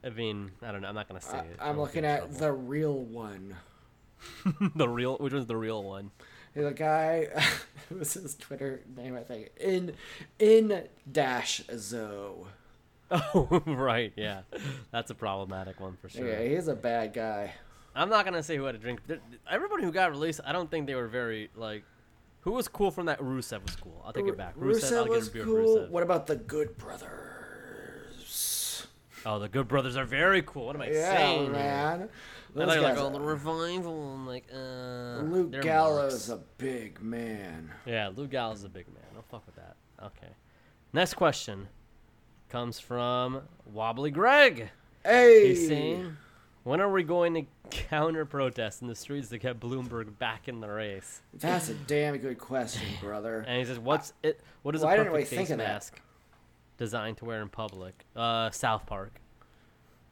I mean, I don't know. I'm not gonna say I, it. I'm looking at trouble. the real one. <laughs> the real. Which one's the real one? The guy, <laughs> what's his Twitter name? I think in in dash zo. Oh, right. Yeah, that's a problematic one for sure. Yeah, he's a bad guy. I'm not gonna say who had a drink. Everybody who got released, I don't think they were very like. Who was cool from that? Rusev was cool. I'll take it back. Rusev, I'll Rusev get was a beer cool. Rusev. What about the Good Brothers? Oh, the Good Brothers are very cool. What am I Yeah, saying? man. I Those you were like, oh, the revival. I'm like, uh. Luke Gallows, marks. a big man. Yeah, Luke Gallows is a big man. Don't fuck with that. Okay. Next question comes from Wobbly Greg. Hey, He's saying, when are we going to <laughs> counter protest in the streets to get Bloomberg back in the race? that's a damn good question, brother. And he says, "What's it? What is a perfect face mask designed to wear in public?" Uh, South Park,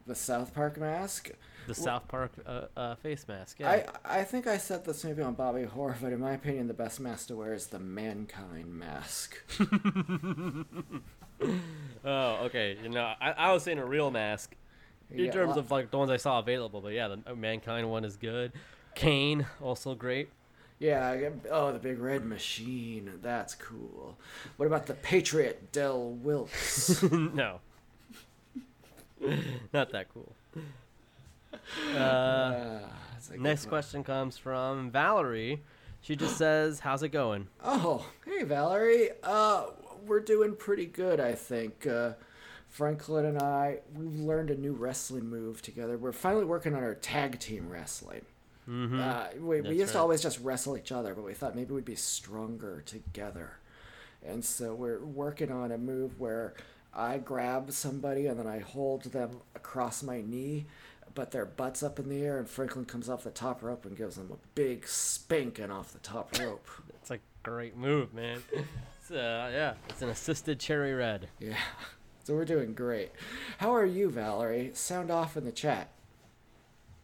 The South Park mask. the South Park uh, uh, face mask. Yeah. I I think I said this maybe on Bobby Horror, but in my opinion, the best mask to wear is the Mankind mask. <laughs> oh, okay. You know, I, I was saying a real mask in terms of like the ones I saw available, but yeah, the uh, Mankind one is good. Kane also great. Yeah. Oh, the big red machine. That's cool. What about the Patriot Del Wilkes? <laughs> no, <laughs> not that cool. Uh, good next one. question comes from Valerie. She just <gasps> says, "How's it going?" Oh, hey Valerie. Uh, we're doing pretty good, I think. Uh, Franklin and I, we've learned a new wrestling move together. We're finally working on our tag team wrestling. Mm-hmm. Uh, we, we used to always just wrestle each other, but we thought maybe we'd be stronger together. And so we're working on a move where I grab somebody and then I hold them across my knee, but their butt's up in the air, and Franklin comes off the top rope and gives them a big spanking off the top rope. <laughs> It's a great move, man. It's, uh, yeah, it's an assisted cherry red. Yeah. So we're doing great. How are you, Valerie? Sound off in the chat.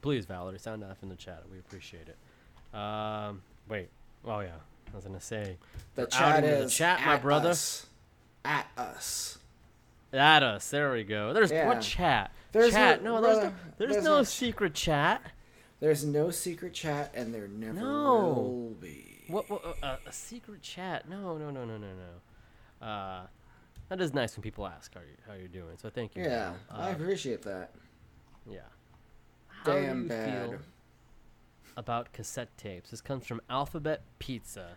Please, Valerie, sound off in the chat. We appreciate it. Um, wait. Oh yeah, I was gonna say The chat outing the is chat, my at brother. us. At us. at us. There we go. There's Yeah. what chat? There's chat. no- No, there's no, there's, there's no no- secret chat. There's no secret chat, and there never No. will be. What? what uh, a secret chat? No, no, no, no, no, no. Uh, that is nice when people ask how you how you're doing. So thank you. Yeah. I Uh, appreciate that. yeah. How do you bad. feel- about cassette tapes. This comes from Alphabet Pizza.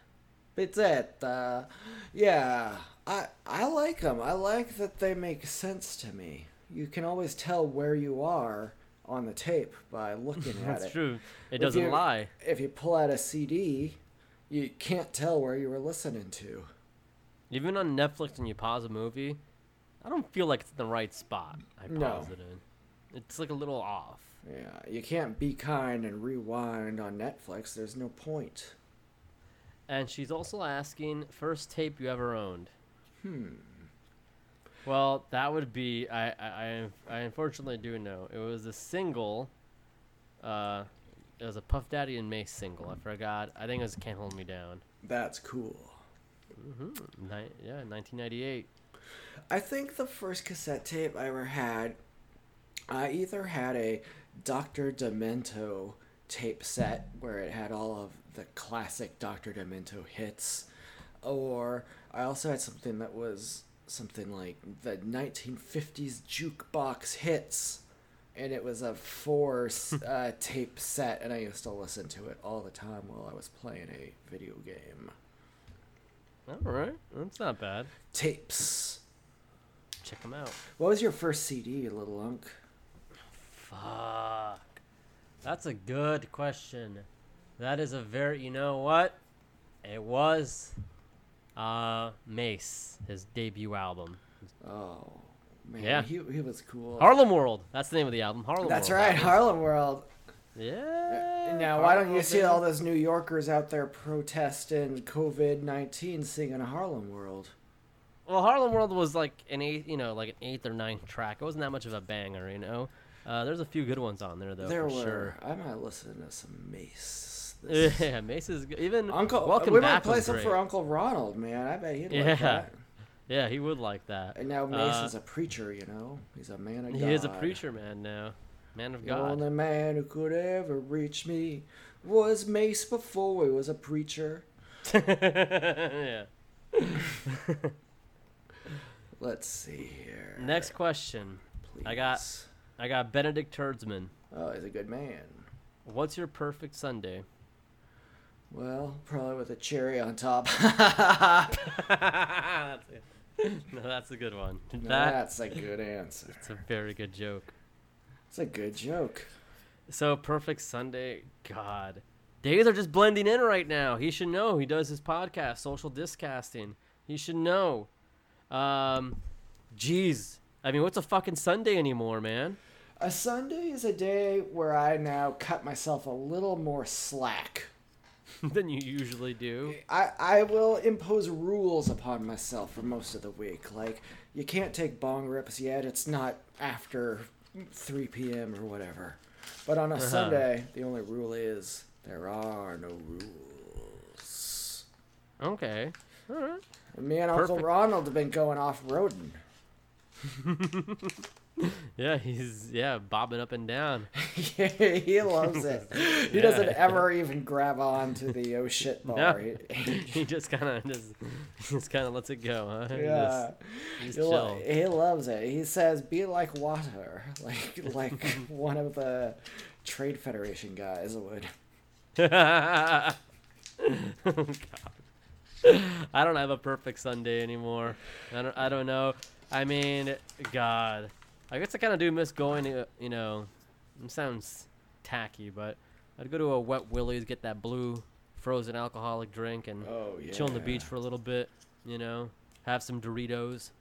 Pizzetta. Yeah, I I like them. I like that they make sense to me. You can always tell where you are on the tape by looking <laughs> at That's it. That's true. It If doesn't you- lie. If you pull out a CD, you can't tell where you were listening to. Even on Netflix, when you pause a movie, I don't feel like it's in the right spot. I No. pause it in. It's like a little off. Yeah, you can't be kind and rewind on Netflix. There's no point. And she's also asking first tape you ever owned. Hmm. Well, that would be I I, I, I unfortunately do know. It was a single. Uh, it was a Puff Daddy and Mase single. I forgot. I think it was "Can't Hold Me Down." That's cool. Mm-hmm. Ni- yeah, 1998. I think the first cassette tape I ever had, I either had a Dr. Demento tape set where it had all of the classic Dr. Demento hits, or I also had something that was something like the 1950s jukebox hits. And it was a four <laughs> uh, tape set, and I used to listen to it all the time while I was playing a video game. All right, that's not bad. Tapes. Check them out. What was your first CD, little unk? Fuck. That's a good question. That is a very. You know what? It was. Uh, Mase, his debut album. Oh man, Yeah. he he was cool. Harlem World. That's the name of the album. Harlem That's World. right, That Harlem World. Yeah. Now, why don't you see all those New Yorkers out there protesting COVID nineteen, singing Harlem World? Well, Harlem World was like an eighth, you know, like an eighth or ninth track. It wasn't that much of a banger, you know. Uh, there's a few good ones on there though, there for were. sure. I might listen to some Mase. This- <laughs> Yeah, Mase is good. even Uncle, Welcome we Back might play some great. for Uncle Ronald, man. I bet he'd Yeah. like that. <laughs> Yeah, he would like that. And now Mase Uh, is a preacher, you know. He's a man of God. He is a preacher man now, man of The God. only man who could ever reach me was Mase before he was a preacher. yeah. <laughs> Let's see here. Next question. please. I got- I got Benedict Turdsman. Oh, he's a good man. What's your perfect Sunday? Well, probably with a cherry on top. <laughs> <laughs> that's. No, that's a good one. That, That's a good answer. It's a very good joke. It's a good joke. So perfect Sunday, God, days are just blending in right now. He should know. He does his podcast, social discasting. He should know. Um, jeez, I mean, what's a fucking Sunday anymore, man? A Sunday is a day where I now cut myself a little more slack. <laughs> than you usually do. I, I will impose rules upon myself for most of the week. Like, you can't take bong rips yet. It's not after 3 p.m. or whatever. But on a Uh-huh. Sunday, the only rule is there are no rules. Okay, all right. And me and Uncle Ronald have been going off roading. <laughs> <laughs> Yeah, he's yeah bobbing up and down. <laughs> he loves it. He doesn't ever even grab on to the oh shit <laughs> bar. No. He- he just kind of just, just kind of lets it go, huh? He yeah. just- he's He, lo- he loves it. He says, "Be like water," like like one of the Trade Federation guys would. oh, God. I don't have a perfect Sunday anymore. I don't. I don't know. I mean, God. I guess I kind of do miss going. To, you know, it sounds tacky, but I'd go to a Wet Willie's, get that blue frozen alcoholic drink, and Oh yeah. chill on the beach for a little bit. You know, have some Doritos.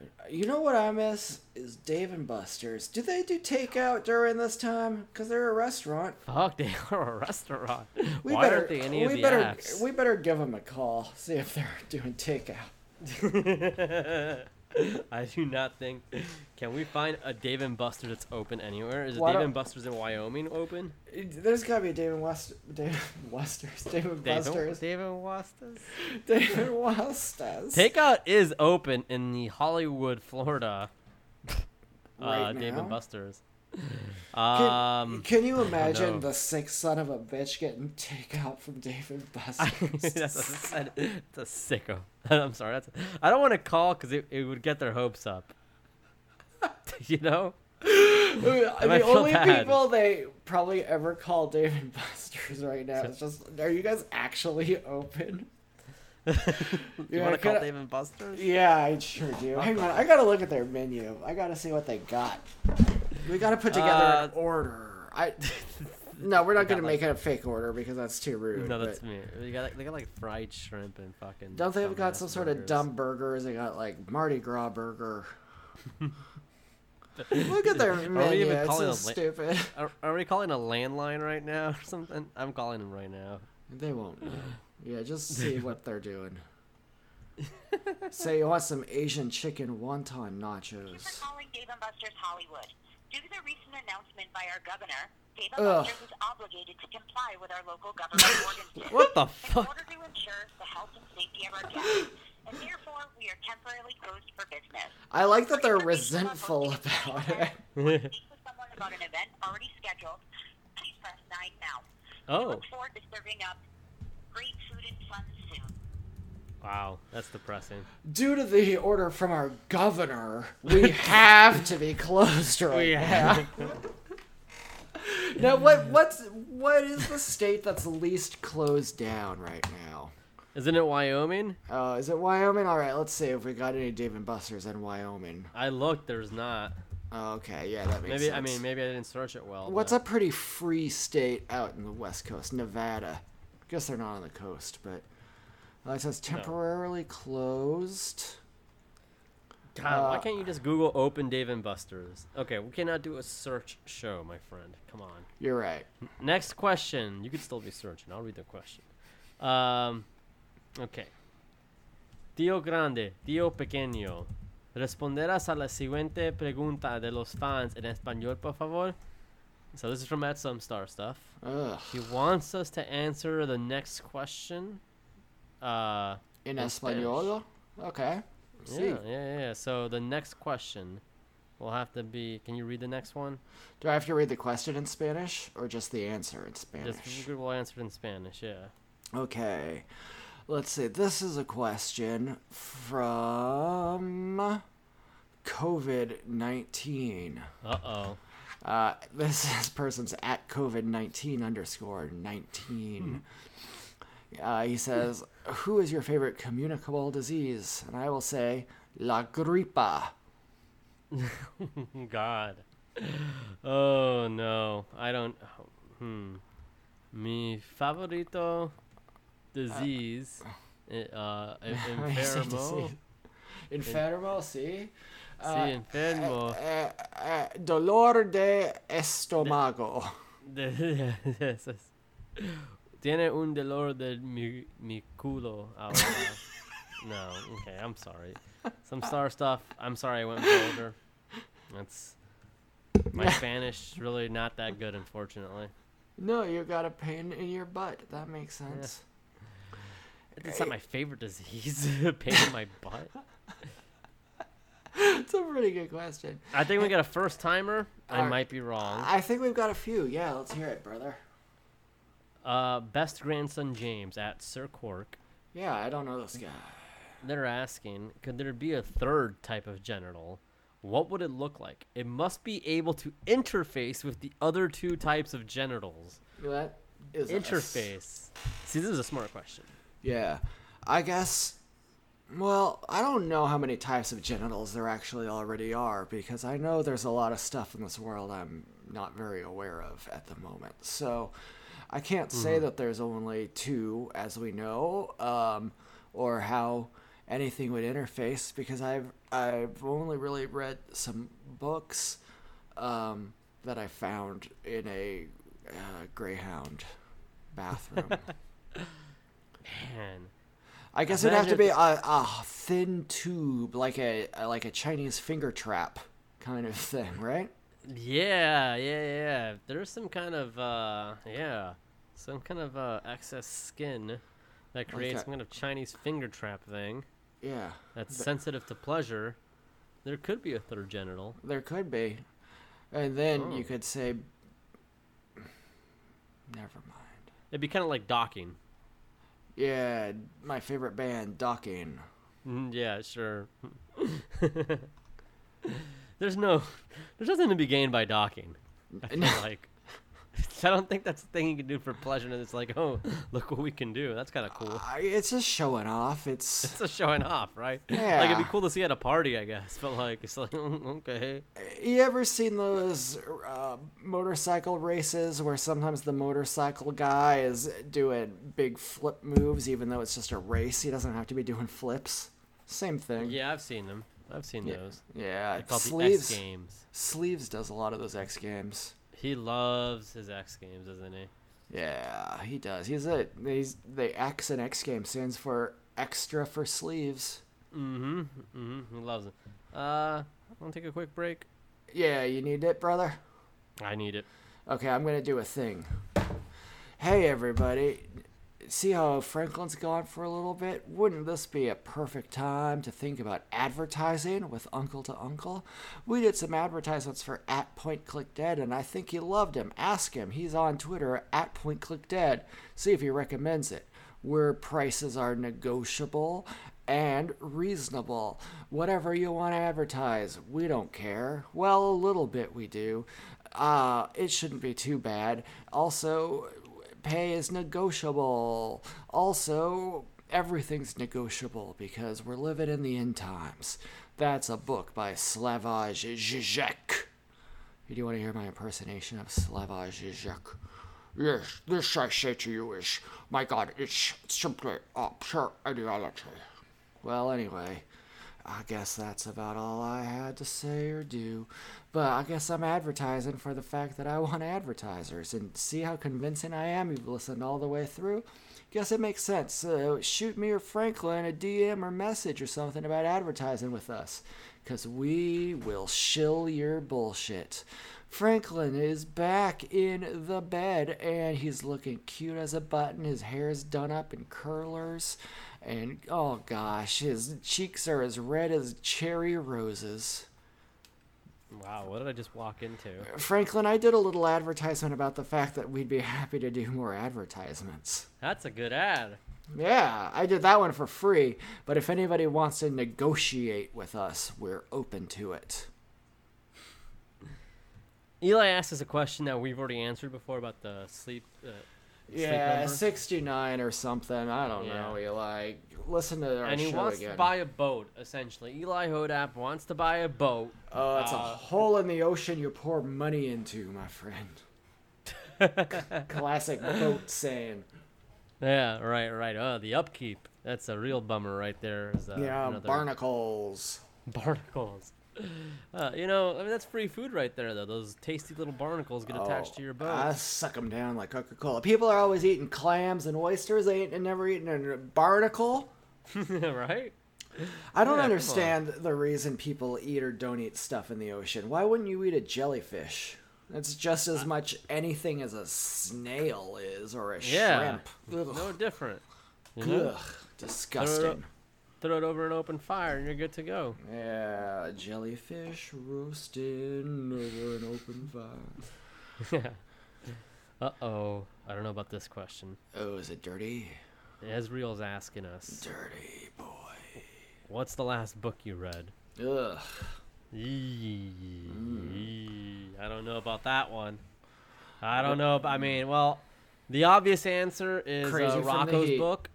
Uh, you know what I miss is Dave and Buster's. Do they do takeout during this time? Cause they're a restaurant. Fuck, <laughs> they are a restaurant. We Why better, aren't they any we of the better, apps? We better give them a call. See if they're <laughs> doing takeout. <laughs> <laughs> I do not think. Can we find a Dave and Buster's that's open anywhere? Is it Dave and Buster's in Wyoming open? There's gotta be a Dave and West, Dave and <laughs> Wester's, Dave and Dave Buster's, Dave and Buster's. <laughs> Dave and Wester's. Takeout is open in the Hollywood, Florida. uh, Right Dave and Buster's. Can, Um, can you imagine the sick son of a bitch getting <laughs> takeout from David <laughs> Buster's? that's I a sicko. <laughs> I'm sorry. That's. I don't want to call because it, it would get their hopes up. you know. might the only bad. people they probably ever call David Buster's right now is just, are you guys actually open? you Yeah, want to call can I- Dave and Buster's? Yeah, I sure do. Hang on, I gotta look at their menu. I gotta see what they got. We gotta put together Uh, an order. I <laughs> no, we're not gonna got, make it a fake order because that's too rude. No, that's me. They got like, they got like fried shrimp and fucking. Don't they have got dumbass some sort of burgers. dumb burgers? They got like Mardi Gras burger. Look at their <laughs> we menu. even It's so a la- stupid. Are, are we calling a landline right now or something? I'm calling them right now. They won't know. Yeah, just see what they're doing. Say you want some Asian chicken wonton Thank you nachos. for calling Dave & Buster's Hollywood. Due to the recent announcement by our governor, Dave & Buster's is obligated to comply with our local government <laughs> ordinances. What the In fuck? order to ensure the health and safety of our guests, and therefore we are temporarily closed for business. I like that they're For information on resentful about it. Speak with someone about an event already scheduled. Please press 9 now. We Oh, look forward to serving up great food and fun soon. Wow, that's depressing. Due to the order from our governor, we <laughs> have to be closed right Yeah. now. <laughs> now, what what's what is the state that's least closed down right now? Isn't it Wyoming? Uh, is it Wyoming? All right, let's see if we got any Dave and Buster's in Wyoming. I looked. There's not. Oh, okay, yeah, that makes Maybe sense. I mean maybe I didn't search it well. What's but- a pretty free state out in the West Coast? Nevada. I Guess they're not on the coast, but it says temporarily closed. God, why uh, can't you just Google Open Dave and Buster's? Okay, we cannot do a search show, my friend. Come on. You're right. Next question. You could still be searching. I'll read the question. Um, okay. Tío Grande, Tío Pequeño, responderás a la siguiente pregunta de los fans en español, por favor. So this is from at some star stuff. Ugh. He wants us to answer the next question. Uh, In In español? Okay. yeah, See. yeah, yeah, yeah. So the next question will have to be. Can you read the next one? Do I have to read the question in Spanish or just the answer in Spanish? Just we'll answer it in Spanish. Yeah. Okay. Let's see. This is a question from COVID 19. Uh oh. Uh, this this person's at COVID nineteen underscore nineteen. Uh, he says, "Who is your favorite communicable disease?" And I will say, "La gripa." God. Oh no, I don't. Hmm. Mi favorito disease. eh, Uh, do enfermo. Enfermo, sí. Sí, enfermo. Eh, eh, dolor de estómago. De- yes, yes. Tiene un dolor de mi, mi culo ahora. <laughs> no, okay, I'm sorry. Some star stuff. I'm sorry I went vulgar. That's my <laughs> Spanish really not that good, unfortunately. No, you got a pain in your butt. That makes sense. It's not my favorite disease. <laughs> Pain in my butt. It's a pretty good question. I think we eh, got a first timer. I might be wrong. I think we've got a few. Yeah, let's hear it, brother. Uh, best grandson James at Sir Cork. Yeah, I don't know this guy. They're asking, could there be a third type of genital? What would it look like? It must be able to interface with the other two types of genitals. That is. Interface. See, this is a smart question. Yeah, I guess. Well, I don't know how many types of genitals there actually already are because I know there's a lot of stuff in this world I'm not very aware of at the moment. So I can't say that there's only two, as we know, um, or how anything would interface because I've I've only really read some books um, that I found in a uh, Greyhound bathroom. <laughs> Man. I guess it'd have to be a, a thin tube, like a like a Chinese finger trap kind of <laughs> thing, right? Yeah, yeah, yeah. There's some kind of, uh, yeah, some kind of uh, excess skin that creates that- some kind of Chinese finger trap thing Yeah, that's Th- sensitive to pleasure. There could be a third genital. there could be, and then Oh. you could say, never mind. It'd be kind of like docking. Yeah, my favorite band, Docking. Mm, Yeah, sure. <laughs> <laughs> there's no, there's nothing to be gained by docking. I feel like. <laughs> I don't think that's the thing you can do for pleasure. And it's like, oh, look what we can do. That's kind of cool. I- It's just showing off. It's <laughs> It's a showing off, right? Yeah. Like it'd be cool to see at a party, I guess. But like, it's like, <laughs> okay. you ever seen those uh, motorcycle races where sometimes the motorcycle guy is doing big flip moves, even though it's just a race? He doesn't have to be doing flips. Same thing. Yeah, I've seen them. I've seen Yeah. those. Yeah. They're called Sleeves. the X Games. Sleeves does a lot of those X Games. He loves his X Games, doesn't he? Yeah, he does. He's a he's the X in X game stands for extra for sleeves. Mm-hmm. Mm-hmm. He loves it. Uh, want to take a quick break? Yeah, you need it, brother. I need it. Okay, I'm gonna do a thing. Hey, everybody. See how Franklin's gone for a little bit? Wouldn't this be a perfect time to think about advertising with Uncle to Uncle? We did some advertisements for at Point Click Dead, and I think he loved him. Ask him. He's on Twitter at Point Click Dead. See if he recommends it. Where prices are negotiable and reasonable. Whatever you want to advertise, we don't care. Well, a little bit we do. Uh, it shouldn't be too bad. Also, pay is negotiable. Also, everything's negotiable because we're living in the end times. That's a book by Slavoj Žižek. Do you want to hear my impersonation of Slavoj Žižek? Yes, this I say to you is, my God, it's simply a pure ideology. Well, anyway, I guess that's about all I had to say or do. But I guess I'm advertising for the fact that I want advertisers. And see how convincing I am? You've listened all the way through? Guess it makes sense. So shoot me or Franklin a DM or message or something about advertising with us. Because we will shill your bullshit. Franklin is back in the bed and he's looking cute as a button. His hair's done up in curlers. And oh gosh, his cheeks are as red as cherry roses. Wow, what did I just walk into? Franklin, I did a little advertisement about the fact that we'd be <laughs> happy to do more advertisements. That's a good ad. Yeah, I did that one for free, but if anybody wants to negotiate with us, we're open to it. Eli asked us a question that we've already answered before about the sleep. Uh, sleep Yeah, 69 or something. I don't Yeah. know, Eli. Listen to our and he show wants again. to buy a boat. Essentially, Eli Hodap wants to buy a boat. oh, it's a uh, hole in the ocean you pour money into, my friend. <laughs> Classic boat saying. Yeah, right, right. Oh, the upkeep. That's a real bummer right there. Is, uh, yeah, another- barnacles. <laughs> barnacles. <laughs> Uh, you know, I mean that's free food right there, though. Those tasty little barnacles get attached to your boat. I suck them down like Coca Cola. People are always eating clams and oysters. They ain't never eaten a barnacle. <laughs> right? I don't Yeah, understand the reason people eat or don't eat stuff in the ocean. Why wouldn't you eat a jellyfish? It's just as much anything as a snail is or a Yeah. shrimp. Ugh, No different. You know? Ugh, disgusting. Throw it over an open fire and you're good to go. Yeah, jellyfish roasting over an open fire. <laughs> Yeah. Uh oh. I don't know about this question. Oh, is it dirty? Ezreal's asking us, Dirty boy. "What's the last book you read?" Ugh. Eee, I don't know about that one. I don't know. I mean, well, the obvious answer is Crazy uh, Rocco's book.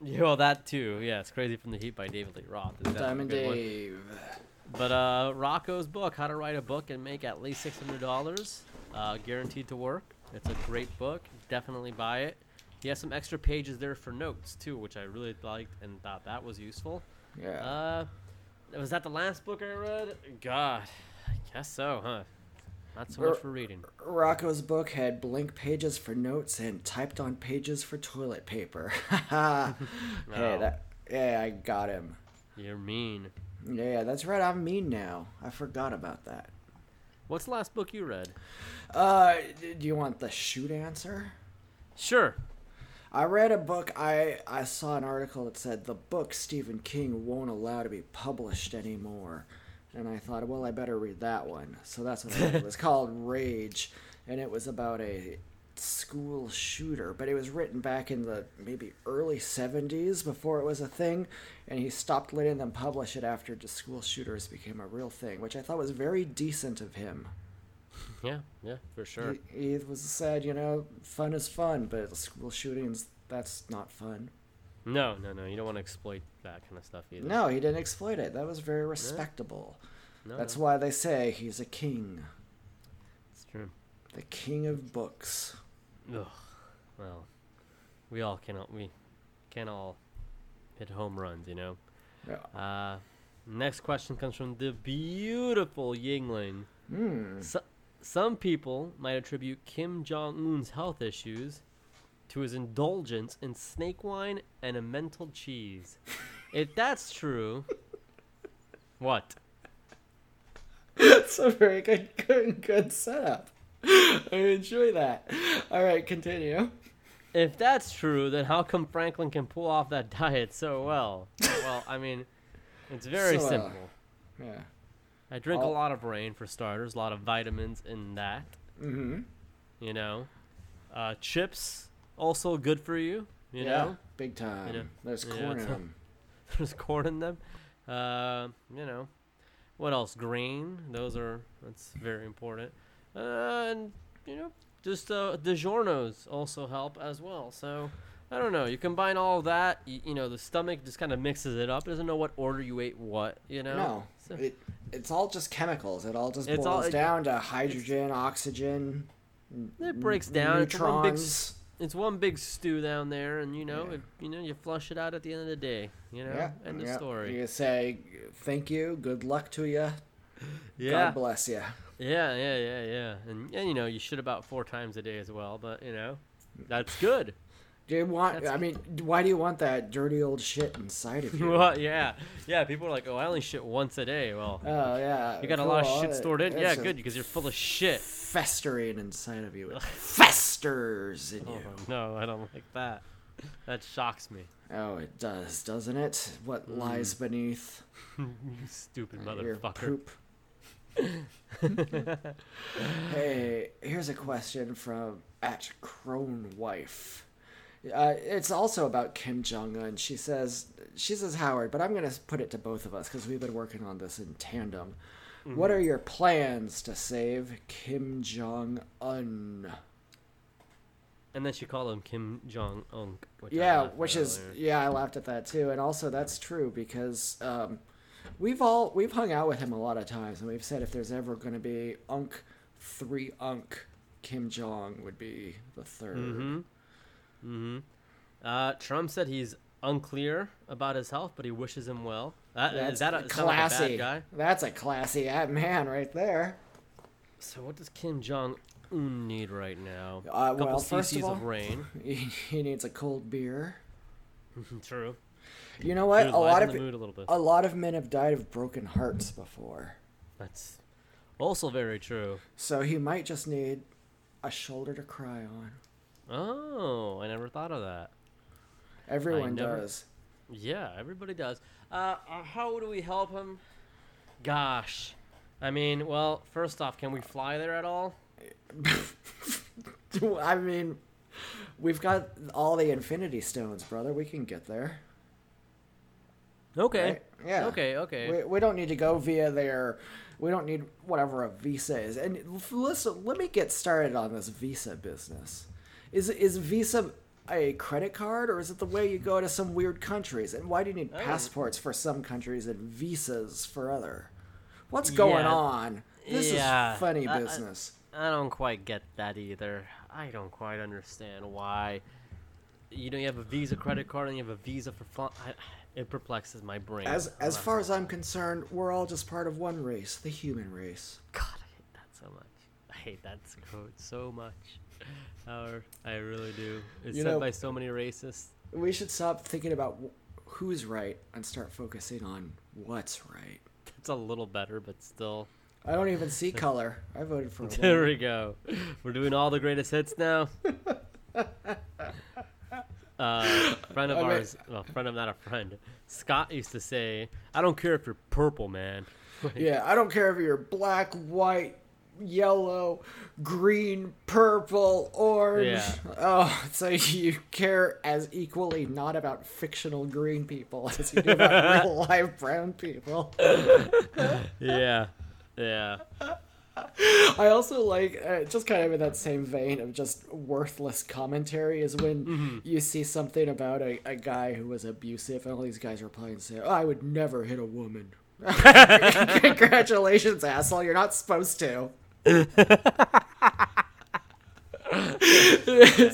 <laughs> Yeah, well, that too. Yeah, it's "Crazy from the Heat" by David Lee Roth. is Diamond good one. Dave. But uh, Rocco's book, How to Write a Book and Make at Least six hundred dollars, uh, guaranteed to work. It's a great book. Definitely buy it. He has some extra pages there for notes too, which I really liked and thought that was useful. Yeah. Uh, was that the last book I read? God, I guess so, huh? Not so much for reading. Rocco's book had blank pages for notes and typed on pages for toilet paper. <laughs> <laughs> hey, that yeah, I got him. You're mean. Yeah, that's right. I'm mean now. I forgot about that. What's the last book you read? Uh, do you want the shoot answer? Sure. I read a book. I I saw an article that said the book Stephen King won't allow to be published anymore, and I thought, well, I better read that one. So that's what it was <laughs> called Rage, and it was about a school shooter, but it was written back in the maybe early 70s before it was a thing, and he stopped letting them publish it after the school shooters became a real thing, which I thought was very decent of him. Yeah, yeah, for sure. He, he was said, you know, fun is fun, but school shootings, that's not fun. No, no, no. You don't want to exploit that kind of stuff either. No, he didn't exploit it. That was very respectable. no That's no, why they say he's a king, it's true. the king of books. Ugh. Well, we all cannot. We can all hit home runs, you know. Yeah. Uh, next question comes from the beautiful Yingling. Hmm. So, some people might attribute Kim Jong Un's health issues to his indulgence in snake wine and Emmental cheese. if that's true, what? That's a very good, good, good setup. I enjoy that. All right, continue. If that's true, then how come Franklin can pull off that diet so well? well, I mean, it's very So, uh, simple. Yeah. I drink a lot of rain for starters, a lot of vitamins in that. Mm-hmm. You know, uh, chips also good for you. You yeah. know, Big time. know, There's yeah, corn in it's- them. <laughs> there's corn in them. Uh, you know, what else? Grain. Those are that's very important. Uh, and you know, just uh, DiGiorno's also help as well. So I don't know. You combine all that. You, you know, the stomach just kind of mixes it up. It doesn't know what order you ate what. You know. No, So- it, it's all just chemicals. It all just boils all- it- down to hydrogen, oxygen, it breaks down. Neutrons. It's one big stew down there, and you know, Yeah. it, you know, you flush it out at the end of the day. You know, Yeah, end of story. You say thank you, good luck to you, <laughs> Yeah. God bless you. Yeah, yeah, yeah, yeah. And, and you know, you shit about four times a day as well, but you know, that's good. Do you want? That's- I mean, why do you want that dirty old shit inside of <laughs> you? well, yeah, yeah. People are like, "Oh, I only shit once a day." Well, Oh yeah, you got a lot of cool. shit stored in. It's Yeah, good, because you're full of shit. Festering inside of you. It <laughs> festers in Oh you. no, I don't like that. That shocks me. Oh, it does, doesn't it? What lies beneath you <laughs> stupid your Mm. motherfucker. poop? hey, here's a question from at Crone Wife. Uh, it's also about Kim Jong Un. She says, she says Howard, but I'm gonna put it to both of us because we've been working on this in tandem. Mm-hmm. What are your plans to save Kim Jong Un? And then she called him Kim Jong Unk. Yeah, which is yeah, I laughed at that too, and also that's true because um, we've all we've hung out with him a lot of times, and we've said if there's ever going to be Unk three Unk, Kim Jong would be the 3rd Mm-hmm. Mm-hmm. Uh, Trump said he's unclear about his health, but he wishes him well. That, That's is that a, sound like a classy. bad guy? That's a classy man right there. So what does Kim Jong Un need right now? Uh, couple well, first of all, of rain. <laughs> he, needs a cold beer. True. You know what? Dude, A lot of mood a little bit. a lot of men have died of broken hearts before, That's also very true. so he might just need a shoulder to cry on. Oh, I never thought of that. Everyone never- does. Yeah, everybody does. Uh, uh, how do we help him? Gosh, I mean, well, first off, can we fly there at all? <laughs> I mean, we've got all the Infinity Stones, brother. We can get there. Okay. Right? Yeah. Okay. Okay. We, we don't need to go via their. We don't need whatever a visa is. And listen, let me get started on this visa business. Is is Visa a credit card, or is it the way you go to some weird countries? And why do you need Oh. passports for some countries and visas for other? What's going Yeah. on? This Yeah. is funny I- I- business. I don't quite get that either. I don't quite understand why. You know, you have a Visa credit card and you have a Visa for fun. I, it perplexes my brain. As as far as I'm concerned, we're all just part of one race, the human race. God, I hate that so much. I hate that code so much. Howard, I really do. It's You said know- by so many racists. We should stop thinking about who's right and start focusing on what's right. It's a little better, but still. I don't even see <laughs> color. I voted for There we go. We're doing all the greatest hits now. <laughs> Uh, friend of ours, well, friend of not a friend. Scott used to say, "I don't care if you're purple, man." <laughs> Yeah, I don't care if you're black, white, yellow, green, purple, orange. Yeah. Oh, so you care as equally not about fictional green people as you do about <laughs> real life brown people. Yeah. Yeah. I also like, uh, just kind of in that same vein of just worthless commentary, is when Mm-hmm. you see something about a, a guy who was abusive, and all these guys reply and say, oh, I would never hit a woman. <laughs> <laughs> Congratulations, asshole. You're not supposed to. It's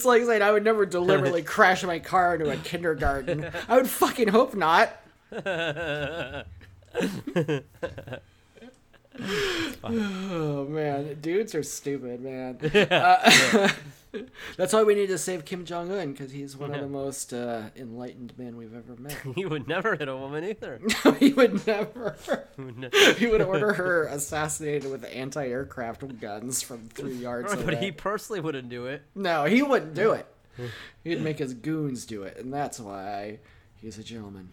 like saying I would never deliberately <laughs> crash my car into a kindergarten. I would fucking hope not. <laughs> oh man, dudes are stupid, man. <laughs> Uh, that's why we need to save Kim Jong Un because he's one of the most uh, enlightened men we've ever met. <laughs> he would never hit a woman either. <laughs> No, he would never. <laughs> he would order her assassinated with anti-aircraft guns from three yards but away. But he personally wouldn't do it. No, he wouldn't do it. He'd make his goons do it, and that's why he's a gentleman.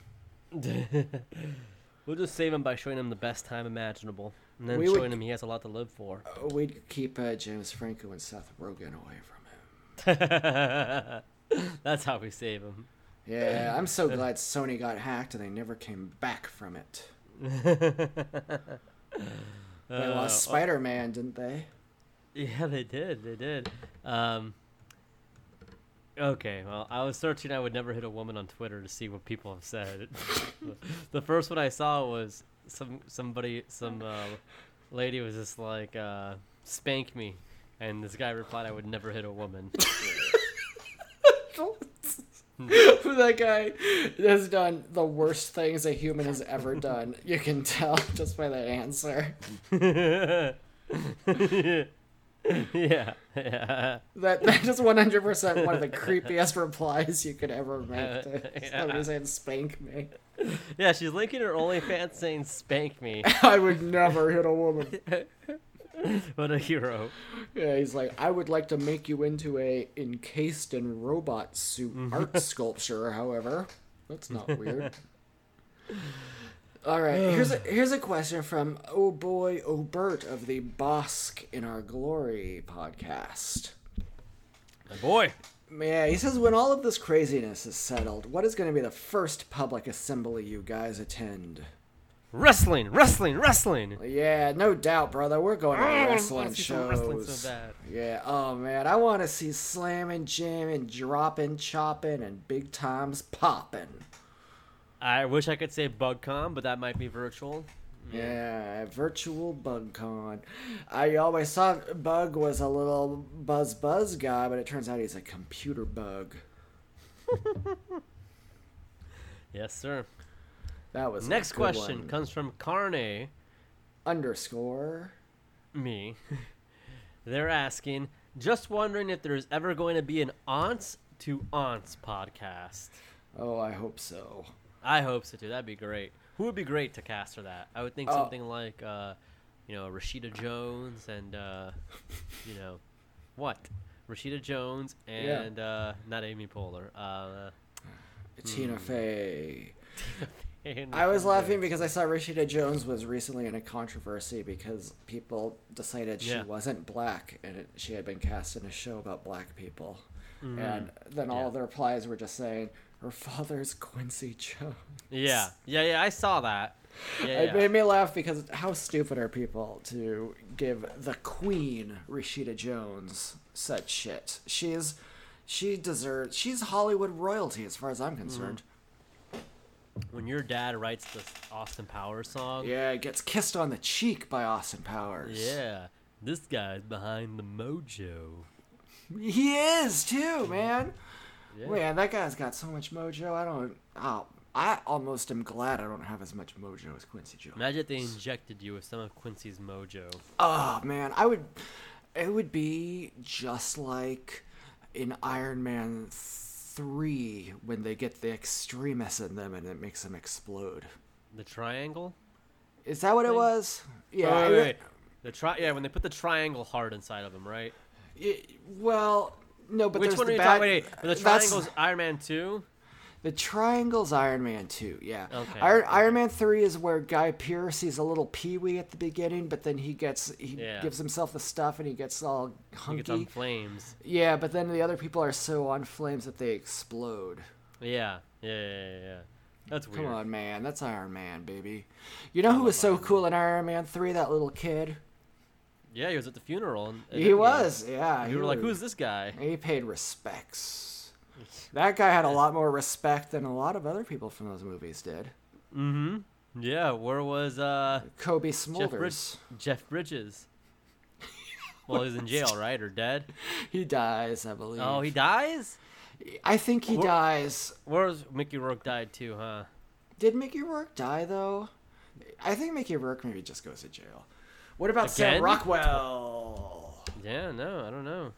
We'll just save him by showing him the best time imaginable, and then We would- showing him he has a lot to live for. We'd keep uh, James Franco and Seth Rogen away from him. <laughs> That's how we save them. Yeah, I'm so <laughs> glad Sony got hacked and they never came back from it. <laughs> They Uh, lost Spider-Man, didn't they? Yeah, they did. They did. Um, okay, well, I was searching. I would never hit a woman on Twitter to see what people have said. the first one I saw was some somebody, some uh, lady was just like, uh, "Spank me," and this guy replied, "I would never hit a woman." <laughs> Hmm. <laughs> that guy has done the worst things a human has ever done. You can tell <laughs> just by that answer. yeah, yeah. That that is 100% one of the creepiest replies you could ever make to Yeah. somebody saying "spank me." Yeah, she's linking her OnlyFans saying "spank me." I would never hit a woman. <laughs> what a hero! Yeah, he's like, I would like to make you into a encased in robot suit mm-hmm. art <laughs> sculpture. However, that's not <laughs> weird. All right, here's a here's a question from Oh Boy Obert of the Bosk in Our Glory podcast. My boy. Yeah, he says when all of this craziness is settled, what is going to be the first public assembly you guys attend? Wrestling, wrestling, wrestling. Yeah, no doubt, brother. We're going to mm, wanna wrestling shows. wrestling so. Yeah, oh man, I want to see slamming, jamming, dropping, chopping, and big times popping. I wish I could say BugCon, but that might be virtual. Yeah, virtual BugCon. I always thought Bug was a little buzz buzz guy, but it turns out he's a computer bug. <laughs> Yes, sir. That was Next question one. comes from Carne, underscore. me. <laughs> They're asking, just wondering if there's ever going to be an aunts to aunts podcast. Oh, I hope so. I hope so too. That'd be great. Who would be great to cast for that? I would think Oh. something like, uh, you know, Rashida Jones and, uh, <laughs> you know, what? Rashida Jones Yeah. and uh, not Amy Poehler. Uh, Tina Fey. <laughs> and I was laughing because I saw Rashida Jones was recently in a controversy because people decided she Yeah. wasn't black and it, she had been cast in a show about black people. Mm-hmm. And then all Yeah. the replies were just saying, her father's Quincy Jones. Yeah, yeah, yeah. I saw that. <laughs> Yeah, It made me laugh because how stupid are people to give the queen, Rashida Jones, such shit? She's. She deserves. She's Hollywood royalty as far as I'm concerned. When your dad writes the Austin Powers song. Yeah, it gets kissed on the cheek by Austin Powers. Yeah, this guy's behind the mojo. He is too, man. Yeah. Man, that guy's got so much mojo. I don't. Oh, I almost am glad I don't have as much mojo as Quincy Jones. Imagine if they injected you with some of Quincy's mojo. Oh man, I would. It would be just like in Iron Man three when they get the extremis in them and it makes them explode. The triangle. Is that what it was? Yeah. Wait, wait, wait. The tri- Yeah, when they put the triangle heart inside of them, right? it- well, no, but Which there's one the are you bad. talking? Wait, wait, the triangle's Iron Man two. The triangle's Iron Man 2, yeah. Okay, Iron. Iron Man 3 is where Guy Pearce, he's a little peewee at the beginning, but then he gets, he Yeah. gives himself the stuff and he gets all hunky. He gets on flames. yeah, but then the other people are so on flames that they explode. Yeah, yeah, yeah, yeah. yeah. That's weird. Come on, man. That's Iron Man, baby. You know who was so cool in Iron Man 3? That little kid. Yeah, he was at the funeral. And, and He was, yeah. You were like, "Who's this guy?" He paid respects. That guy had a lot more respect than a lot of other people from those movies did. Mm-hmm. Yeah. Where was uh Kobe Jeff, Brid- Jeff Bridges? well, he's in jail, right, or dead? <laughs> He dies, I believe. Oh, he dies. I think he Wha- dies. Where's Mickey Rourke died too, huh? Did Mickey Rourke die though? I think Mickey Rourke maybe just goes to jail. What about Sam Rockwell? Yeah, no, I don't know.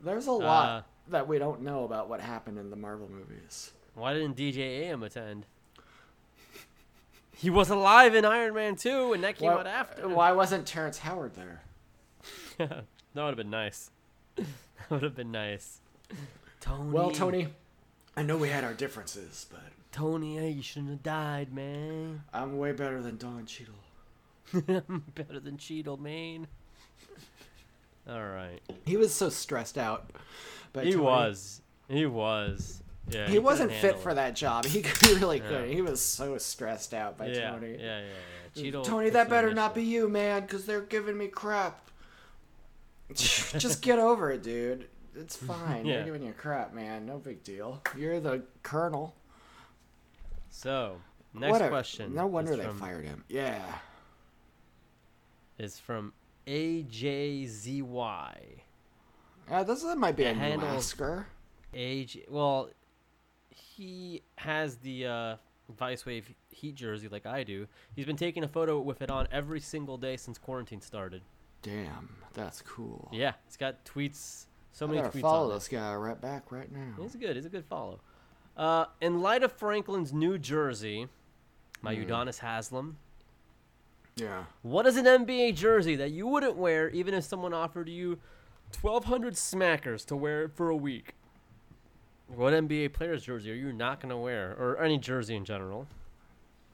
There's a lot Uh, that we don't know about what happened in the Marvel movies. Why didn't DJ AM attend? He was alive in Iron Man 2, and that came Why- out after. Why wasn't Terrence Howard there? <laughs> that would have been nice. that would have been nice. Tony. Well, Tony, I know we had our differences, but Tony, you shouldn't have died, man. I'm way better than Don Cheadle. <laughs> I'm better than Cheadle, man. All right. He was so stressed out. But He Tony- was. He was. Yeah. He wasn't fit for that. job. He <laughs> could- really Yeah. couldn't. He was so stressed out by Yeah, Tony. yeah, yeah, yeah. Mm, Cheadle. Tony, that better not be you, man, because they're giving me crap. <laughs> Just get over it, dude. It's <laughs> fine. Yeah. They're giving you crap, man. No big deal. You're the colonel. So, next Whatever. question. No wonder they from, fired him. Yeah. Is from AJZY. Uh, this that might be a new Oscar. AJ. Well, he has the uh, Vice Wave Heat jersey like I do. He's been taking a photo with it on every single day since quarantine started. Damn, that's cool. Yeah, he's got tweets. So I many tweets follow on it. this guy right back right now. He's good. He's a good follow. Uh, in light of Franklin's new jersey, my Hmm. Udonis Haslem, Yeah. what is an NBA jersey that you wouldn't wear even if someone offered you 1,200 smackers to wear it for a week? What NBA player's jersey are you not going to wear? Or any jersey in general?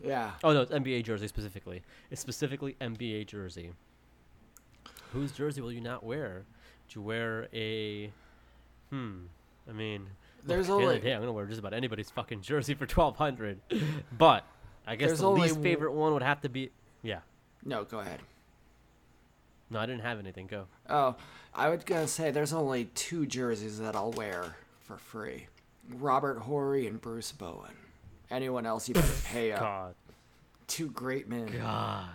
Yeah. Oh, no, it's NBA jersey specifically. It's specifically NBA jersey. Whose jersey will you not wear? Would you wear a. Hmm. I mean, There's look, only the day, I'm gonna wear just about anybody's fucking jersey for twelve hundred. but I guess the least favorite one would have to be. Yeah. No. Go ahead. No, I didn't have anything. Go. Oh, I was gonna say there's only two jerseys that I'll wear for free: Robert Horry and Bruce Bowen. Anyone else, you better pay up. God. Two great men. God.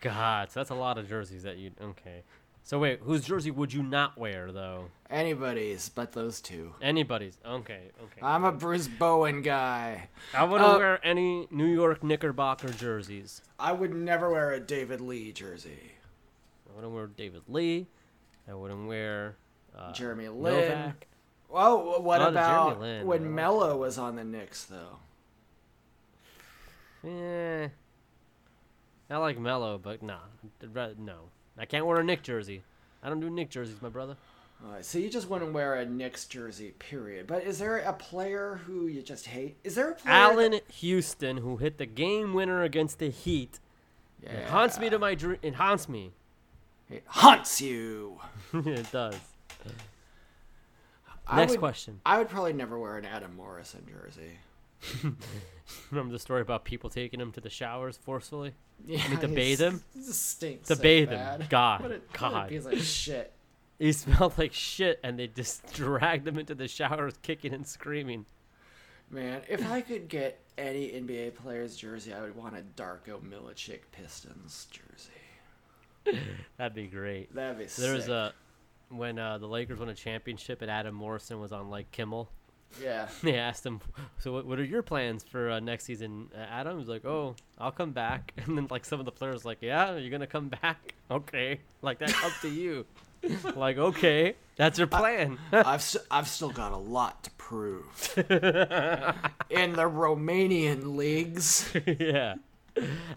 God. So that's a lot of jerseys that you. Okay. So wait, whose jersey would you not wear though? Anybody's but those two. Anybody's. Okay. Okay. I'm a Bruce Bowen guy. I wouldn't uh, wear any New York Knickerbocker jerseys. I would never wear a David Lee jersey. I wouldn't wear David Lee. I wouldn't wear uh, Jeremy Lin. Novak. Well, what Oh, the Jeremy about Lin, when Melo was on the Knicks, though? Yeah, I like Melo, but nah, no. I can't wear a Nick jersey. I don't do Nick jerseys, my brother. All right, so you just wouldn't wear a Knicks jersey, period. But is there a player who you just hate? Is there a player? Allan Houston, who hit the game winner against the Heat, that, it haunts me to my dream. It haunts me. It haunts you. <laughs> it does. I Next would- question. I would probably never wear an Adam Morrison jersey. <laughs> Remember the story about people taking him to the showers forcefully? <laughs> Yeah, mean, to bathe him? Stinks. To so bathe him. God, What God. Piece of shit. <laughs> He smelled like shit, and they just dragged him into the showers, kicking and screaming. Man, if I could get any NBA player's jersey, I would want a Darko Milicic Pistons jersey. That'd be great. That'd be There was a when uh, the Lakers won a championship and Adam Morrison was on like Kimmel. Yeah. <laughs> They asked him, "So what, what are your plans for uh, next season?" Uh, Adam was like, "Oh, I'll come back." <laughs> And then like some of the players like, "Yeah, you're gonna come back? <laughs> Okay, like that's up to you." like, okay, that's your plan. I've st- I've still got a lot to prove in the Romanian leagues. yeah,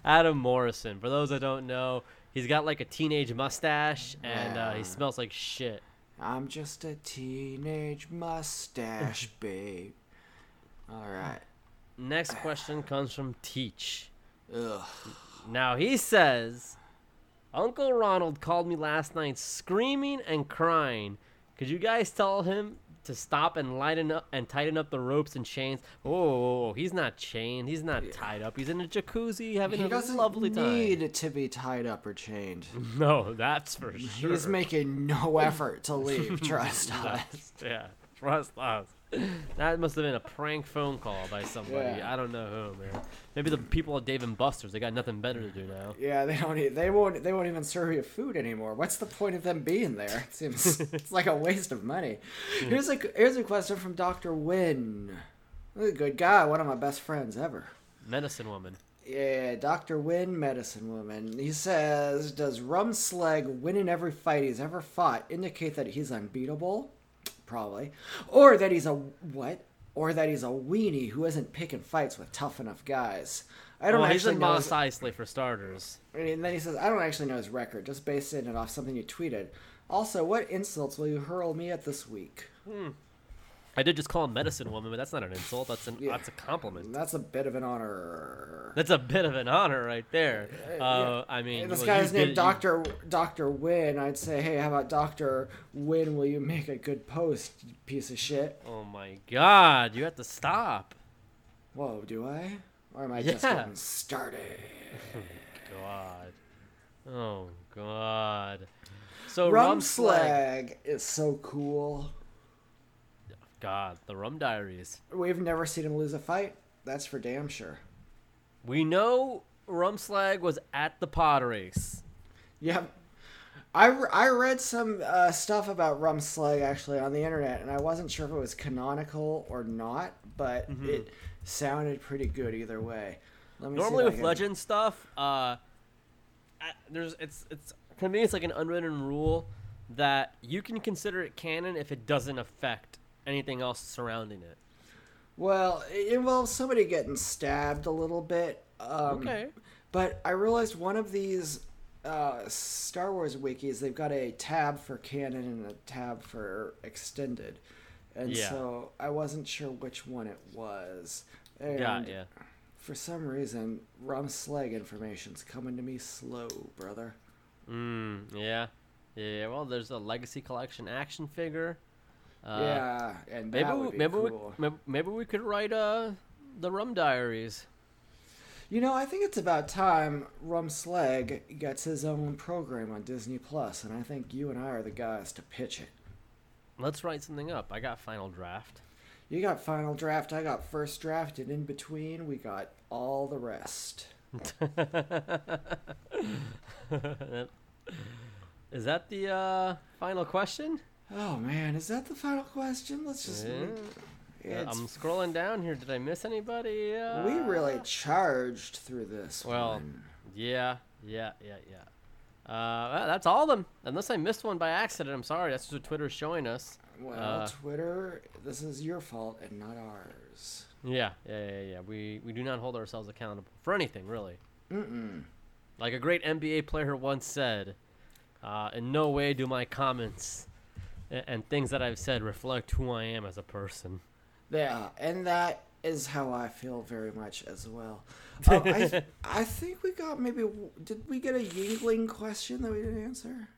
Adam Morrison. For those that don't know, he's got like a teenage mustache and uh, he smells like shit. I'm just a teenage mustache <laughs> babe. All right. Next <sighs> question comes from Teach. Ugh. Now he says, Uncle Ronald called me last night screaming and crying. Could you guys tell him to stop and lighten up and tighten up the ropes and chains? Oh, he's not chained. He's not tied up. He's in a jacuzzi having He a doesn't lovely time. need to be tied up or chained. <laughs> No, that's for sure. He's making no <laughs> effort to leave. Trust us. yeah, trust us. <laughs> That must have been a prank phone call by somebody. Yeah. I don't know who, man. Maybe the people at Dave and Buster's. They got nothing better to do now. Yeah, they don't. e- They won't. They won't even serve you food anymore. What's the point of them being there? It seems <laughs> it's like a waste of money. Hmm. Here's a here's a question from Doctor Wynn. A good guy. One of my best friends ever. Medicine woman. Yeah, Dr. Wynn, medicine woman. He says, Does Rumslag winning every fight he's ever fought indicate that he's unbeatable? Probably. Or that he's a what? Or that he's a weenie who isn't picking fights with tough enough guys. I don't well, he's actually in know. Moss His, Eisley for starters. and then he says, I don't actually know his record, just basing it off something you tweeted. Also, what insults will you hurl me at this week? Hmm. I did just call him medicine woman, but that's not an insult. That's an Yeah. that's a compliment. That's a bit of an honor. That's a bit of an honor right there. Uh, I mean, this well, guy's named Doctor Doctor Win. I'd say, hey, how about Doctor Win? Will you make a good post, piece of shit? Oh my God! You have to stop. Whoa, do I? Or am I just Yeah. getting started? God. Oh God. So Rumslag. Rumslag is so cool. God, the Rum Diaries. We've never seen him lose a fight. That's for damn sure. We know Rumslag was at the pod race. Yeah. I, I read some uh, stuff about Rumslag actually on the internet, and I wasn't sure if it was canonical or not, but Mm-hmm. it sounded pretty good either way. Let me Normally with legend stuff, uh, there's it's it's to me it's like an unwritten rule that you can consider it canon if it doesn't affect anything else surrounding it. Well, it involves somebody getting stabbed a little bit. Um, Okay. But I realized one of these uh, Star Wars wikis, they've got a tab for canon and a tab for extended. And Yeah. so I wasn't sure which one it was. And Yeah, yeah. for some reason, Rum Slag information's coming to me slow, brother. Mm, yeah. Yeah, well, there's a Legacy Collection action figure. Uh, yeah, and Maybe we, maybe, cool. we, maybe maybe we could write uh the Rum Diaries. You know, I think it's about time Rum Slag gets his own program on Disney Plus, and I think you and I are the guys to pitch it. Let's write something up. I got final draft. You got final draft, I got first draft, and in between, we got all the rest. <laughs> Is that the uh, final question? Oh man, is that the final question? Let's just. Yeah. I'm scrolling down here. Did I miss anybody? Uh, we really charged through this. Well, one. Yeah, yeah, yeah, yeah. Uh, well, that's all of them. Unless I missed one by accident, I'm sorry. That's just what Twitter's showing us. Well, uh, Twitter, this is your fault and not ours. Yeah, yeah, yeah, yeah. We we do not hold ourselves accountable for anything, really. Mm-mm. Like a great NBA player once said, uh, "In no way do my comments and, things that I've said reflect who I am as a person." Yeah, and that is how I feel very much as well. <laughs> Um, I, I think we got maybe. Did we get a Yingling question that we didn't answer?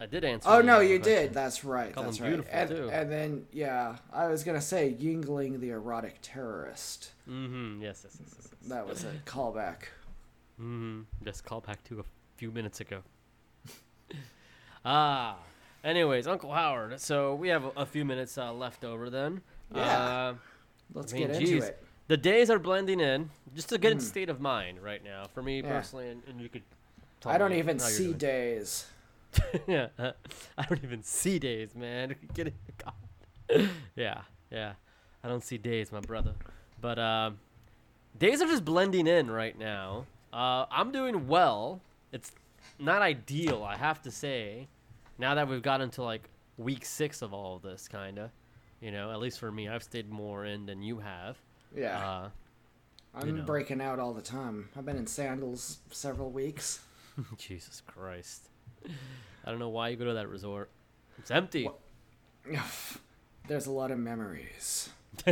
I did answer. Oh no, you question. did. That's right. Call that's right. beautiful, and, too. and then yeah, I was gonna say Yingling the erotic terrorist. Mm-hmm. Yes, yes, yes, yes. yes. That was a callback. Mm-hmm. Just call back to a few minutes ago. <laughs> ah. Anyways, Uncle Howard. So we have a, a few minutes uh, left over then. Yeah. Uh, Let's I mean, get into geez. it. the days are blending in. Just to get in state of mind right now, for me. Yeah. personally, and, and you could. I don't even see doing. days. <laughs> yeah, uh, I don't even see days, man. <laughs> Get it? God. yeah, yeah. I don't see days, my brother. But um, days are just blending in right now. Uh, I'm doing well. It's not ideal, I have to say. Now that we've gotten to like week six of all of this, kind of. You know, at least for me, I've stayed more in than you have. Yeah, Uh, I'm know. breaking out all the time. I've been in sandals several weeks. <laughs> Jesus Christ. I don't know why you go to that resort. It's empty. <sighs> There's a lot of memories. <laughs>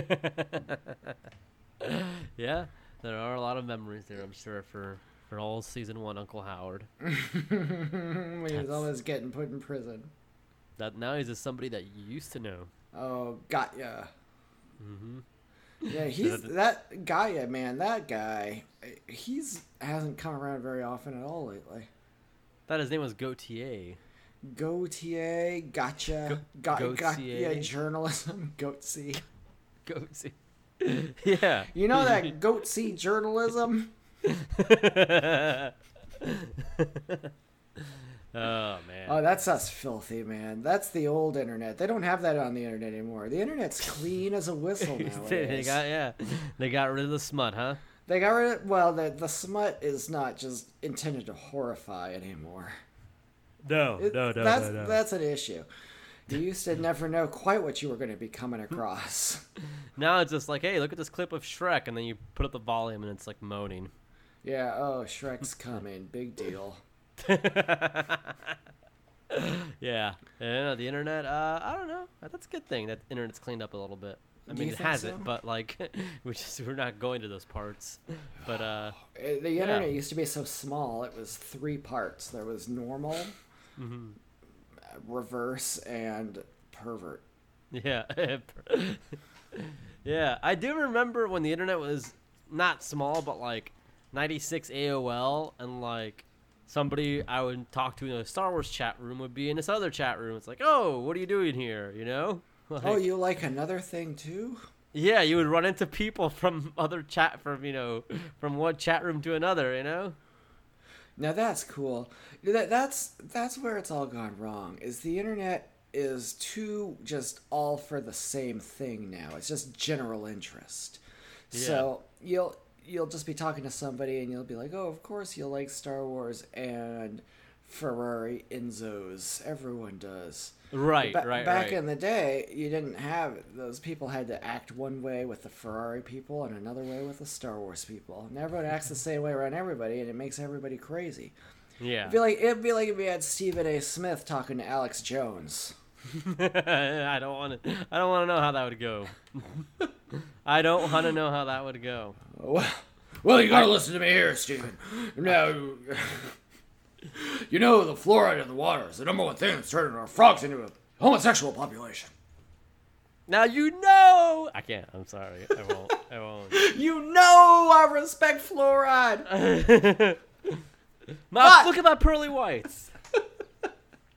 yeah, there are a lot of memories there, I'm sure, for for all season one Uncle Howard. <laughs> when he was always getting put in prison. That now he's just somebody that you used to know. Oh, got ya. Mm-hmm. Yeah, <laughs> he's that guy. Man, that guy. He's hasn't come around very often at all lately. Thought his name was Gautier. Gautier, gotcha, Go- got, got, yeah, journalism, <laughs> goatsy. Gautier. yeah. You know that goatsy journalism? <laughs> oh man. Oh, that's us filthy, man. That's the old internet. They don't have that on the internet anymore. The internet's clean as a whistle <laughs> nowadays. they got yeah. They got rid of the smut, huh? They got rid of, well, the, the smut is not just intended to horrify anymore. No, no, It- that's, That's an issue. You used to never know quite what you were going to be coming across. <laughs> Now it's just like, hey, look at this clip of Shrek, and then you put up the volume, and it's like moaning. Yeah, oh, Shrek's coming. Big deal. <laughs> Yeah, yeah. The internet. Uh, I don't know. That's a good thing that the internet's cleaned up a little bit. I mean, it hasn't, so? but like, <laughs> we just we're not going to those parts. But uh, Uh, <sighs> The internet used to be so small. It was three parts. There was normal, Mm-hmm. reverse, and pervert. <laughs> yeah, yeah. I do remember when the internet was not small, but like 96 AOL, and like somebody I would talk to in a Star Wars chat room would be in this other chat room. It's like, oh, what are you doing here? You know? <laughs> Like, Oh, you like another thing too? Yeah, you would run into people <laughs> from other chat from you know from one chat room to another. You know. Now that's cool. That that's that's where it's all gone wrong. Is the internet is too just all for the same thing now. It's just general interest. Yeah. So you'll you'll just be talking to somebody and you'll be like, "Oh, of course you'll like Star Wars and Ferrari Enzos. Everyone does." Right, Ba- right, back right. in the day, you didn't have those people had to act one way with the Ferrari people and another way with the Star Wars people. And everyone acts the same way around everybody, and it makes everybody crazy. yeah. It'd be like it'd be like if we had Stephen A. Smith talking to Alex Jones. <laughs> I don't want to. I don't want to know how that would go. <laughs> I don't want to know how that would go. Well, well, you gotta listen to me here, Stephen. Now, you know the fluoride in the water is the number one thing that's turning our frogs into a homosexual population. Now you know. I can't. I'm sorry. I won't. I won't. <laughs> You know I respect fluoride. Now But- look at my pearly whites.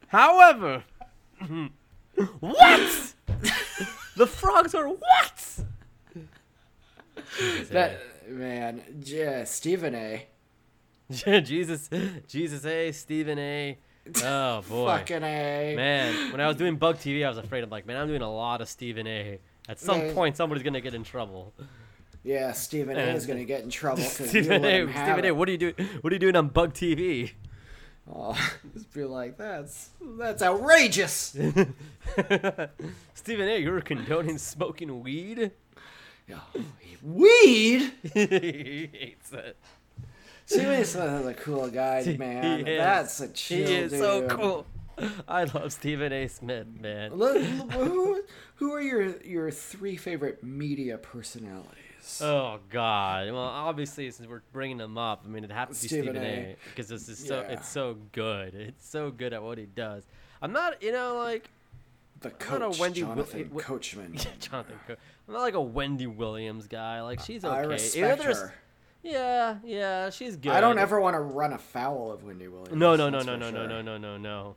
However, <laughs> what? the frogs are what? That eh? man, yeah, Stephen A. <laughs> Jesus, Jesus A, Stephen A. Oh <laughs> boy, Fucking A. man. When I was doing Bug TV, I was afraid. I'm like, man, I'm doing a lot of Stephen A. At some Man. point, somebody's gonna get in trouble. Yeah, Stephen A. is gonna get in trouble Stephen A. Stephen A. What are you doing? What are you doing on Bug TV? Oh, <laughs> just be like, that's that's outrageous. <laughs> Stephen A. You're condoning smoking weed. Yeah. Weed. <laughs> he hates it. Stephen A. Smith is a cool guy, man. He. That's a He chill is so cool. I love Stephen A. Smith, man. Look, who, who are your your three favorite media personalities? Oh God! Well, obviously, since we're bringing him up, I mean, it has to be Stephen Stephen A. Because this is so Yeah. it's so good. It's so good at what he does. I'm not, you know, like the not a coach, Wendy Wi- Jonathan Wi- Coachman. <laughs> Jonathan. Co- I'm not like a Wendy Williams guy. Like she's okay. I You know, respect her. Yeah, yeah, she's good. I don't ever want to run afoul of Wendy Williams. No, no, no, no, no, no, sure. no, no, no, no.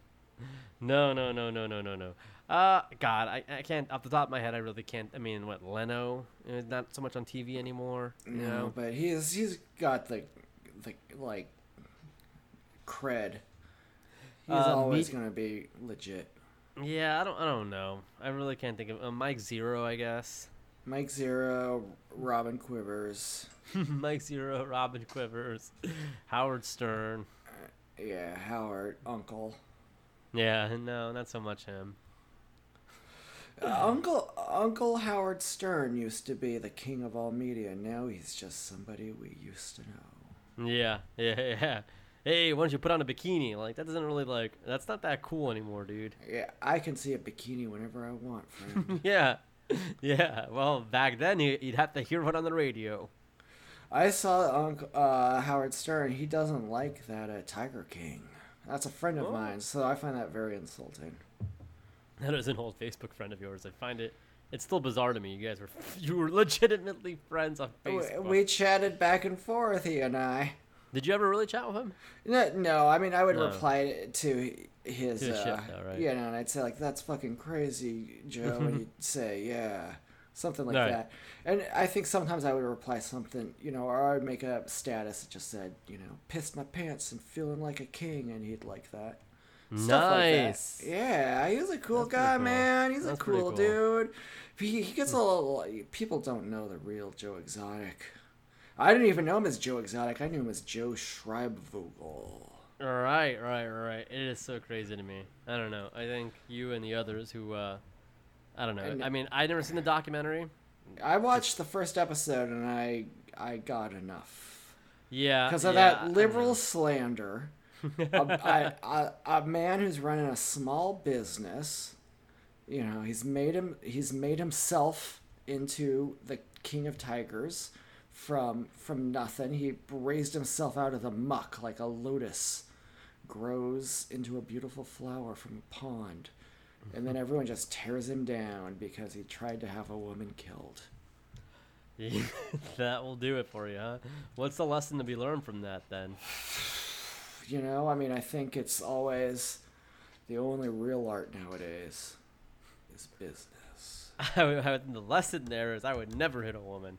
No, no, no, no, no, no, no. Uh, God, I, I can't, off the top of my head, I really can't. I mean, what, Leno? Uh, Not so much on TV anymore, you No, know? but he's he's got the the like cred. He's Uh, always me- gonna be legit. Yeah, I don't, I don't know. I really can't think of, uh, Mike Zero, I guess. Mike Zero, Robin Quivers. <laughs> Mike Zero, Robin Quivers, Howard Stern. Yeah, Howard, Uncle. Yeah, no, not so much him. Uh, Uncle Uncle Howard Stern used to be the king of all media. Now he's just somebody we used to know. Yeah, yeah, <laughs> yeah. hey, why don't you put on a bikini? Like that doesn't really like that's not that cool anymore, dude. Yeah, I can see a bikini whenever I want, friend. <laughs> yeah, <laughs> yeah. Well, back then you- you'd have to hear it on the radio. I saw Uncle uh, Howard Stern. He doesn't like that uh, Tiger King. That's a friend of Oh. mine, so I find that very insulting. That is an old Facebook friend of yours. I find it. It's still bizarre to me. You guys were <laughs> you were legitimately friends on We, Facebook. we chatted back and forth, he and I. Did you ever really chat with him? No, no, I mean I would No. reply to his, To his uh, shit, though, right? you know, and I'd say like, "That's fucking crazy, Joe," and <laughs> he'd say, "Yeah," something like Right. that. And I think sometimes I would reply something, you know, or I would make a status that just said, you know, "Pissed my pants and feeling like a king," and he'd like that. Stuff like that. nice. Yeah, he's a cool That's guy, cool. man. He's That's a cool, cool. dude. He, he gets a little. People don't know the real Joe Exotic. I didn't even know him as Joe Exotic. I knew him as Joe Schreibvogel. Right, right, right. It is so crazy to me. I don't know. I think you and the others who, uh, I don't know. And- I mean, I never seen the documentary. I watched the first episode and I I got enough Yeah, because of yeah, that don't liberal know. slander. A, <laughs> a, a, a man who's running a small business. You know, he's made him. He's made himself into the king of tigers from from nothing. He raised himself out of the muck like a lotus grows into a beautiful flower from a pond. And then everyone just tears him down because he tried to have a woman killed. <laughs> that will do it for you, huh? What's the lesson to be learned from that then? <laughs> You know, I mean, I think it's always the only real art nowadays is business. <laughs> I would- the lesson there is I would never hit a woman.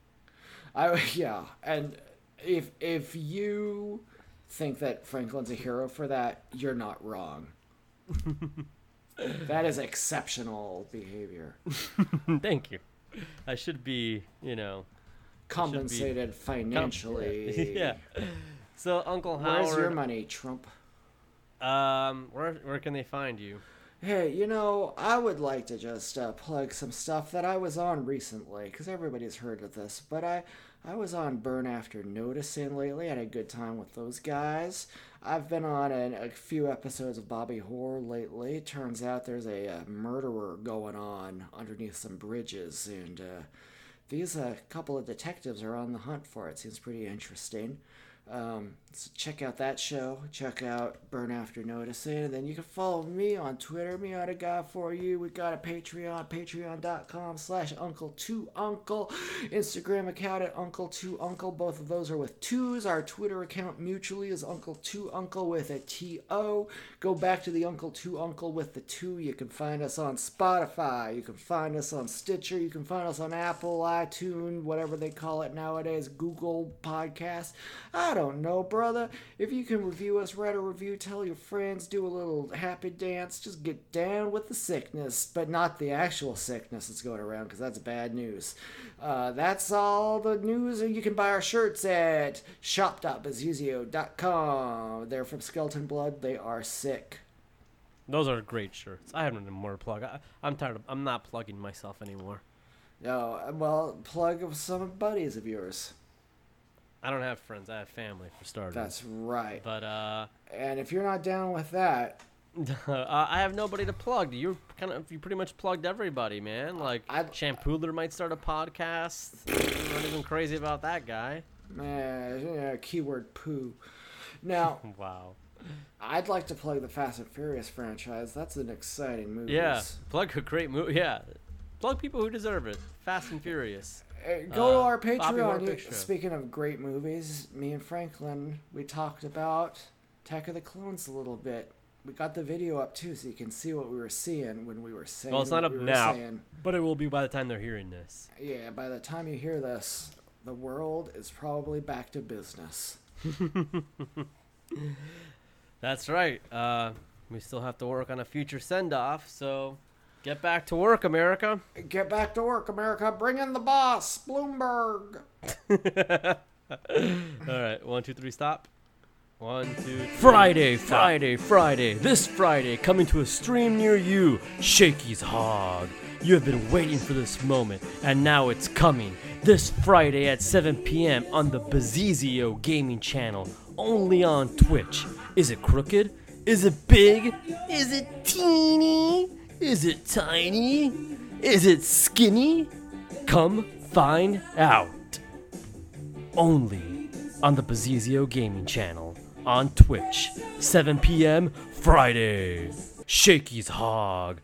I yeah, and if if you think that Franklin's a hero for that, you're not wrong. <laughs> that is exceptional behavior. <laughs> Thank you. I should be, you know, Compensated com- financially. yeah. So Uncle Howard, Where's your money, Trump? um, where where can they find you? Hey, you know, I would like to just uh, plug some stuff that I was on recently, because everybody's heard of this. But I, I was on Burn After Noticing lately. I had a good time with those guys. I've been on an, a few episodes of Bobby Horror lately. Turns out there's a, uh murderer going on underneath some bridges, and uh, these uh, couple of detectives are on the hunt for it. Seems pretty interesting. Um, so check out that show. Check out Burn After Noticing. And then you can follow me on Twitter. Me on a guy for you. We got a Patreon, patreon.com slash uncle to uncle. Instagram account at uncle to uncle. Both of those are with twos. Our Twitter account mutually is uncle to uncle with a T-O. Go back to the uncle to uncle with the two. You can find us on Spotify. You can find us on Stitcher. You can find us on Apple, iTunes, whatever they call it nowadays, Google Podcast. I don't know, brother. If you can review us, write a review, tell your friends, do a little happy dance, just get down with the sickness, but not the actual sickness that's going around because that's bad news. Uh, that's all the news. And you can buy our shirts at shop.bazuzio.com. They're from Skeleton Blood. They are sick. Those are great shirts. I haven't no more to plug. I, I'm tired of. I'm not plugging myself anymore. No, well, plug of some buddies of yours. I don't have friends. I have family for starters. That's right. But uh, And if you're not down with that, <laughs> uh, I have nobody to plug. You kind of you pretty much plugged everybody, man. Like I'd- might start a podcast. <laughs> Not even crazy about that guy. man, yeah, keyword poo. <laughs> Now, Wow. I'd like to plug the Fast and Furious franchise. That's an exciting movie. Yeah, plug a great movie. Yeah, plug people who deserve it. Fast and Furious. Go to Uh, our Patreon. Speaking of great movies, me and Franklin, we talked about Attack of the Clones a little bit. We got the video up too, so you can see what we were seeing when we were saying. Well, it's not up we now, saying. but it will be by the time they're hearing this. Yeah, by the time you hear this, the world is probably back to business. <laughs> That's right. Uh, we still have to work on a future send off, so get back to work, America. Get back to work, America. Bring in the boss, Bloomberg. <laughs> All right, one, two, three, stop. One, two, three. Friday, Friday, Friday. This Friday, coming to a stream near you, Shakey's Hog. You have been waiting for this moment, and now it's coming. This Friday at 7 p.m. on the Bazizio Gaming Channel, only on Twitch. Is it crooked? Is it big? Is it teeny? Is it tiny? Is it skinny? Come find out. Only on the Bazizio Gaming channel on Twitch, 7 p.m. Friday. Shakey's Hog.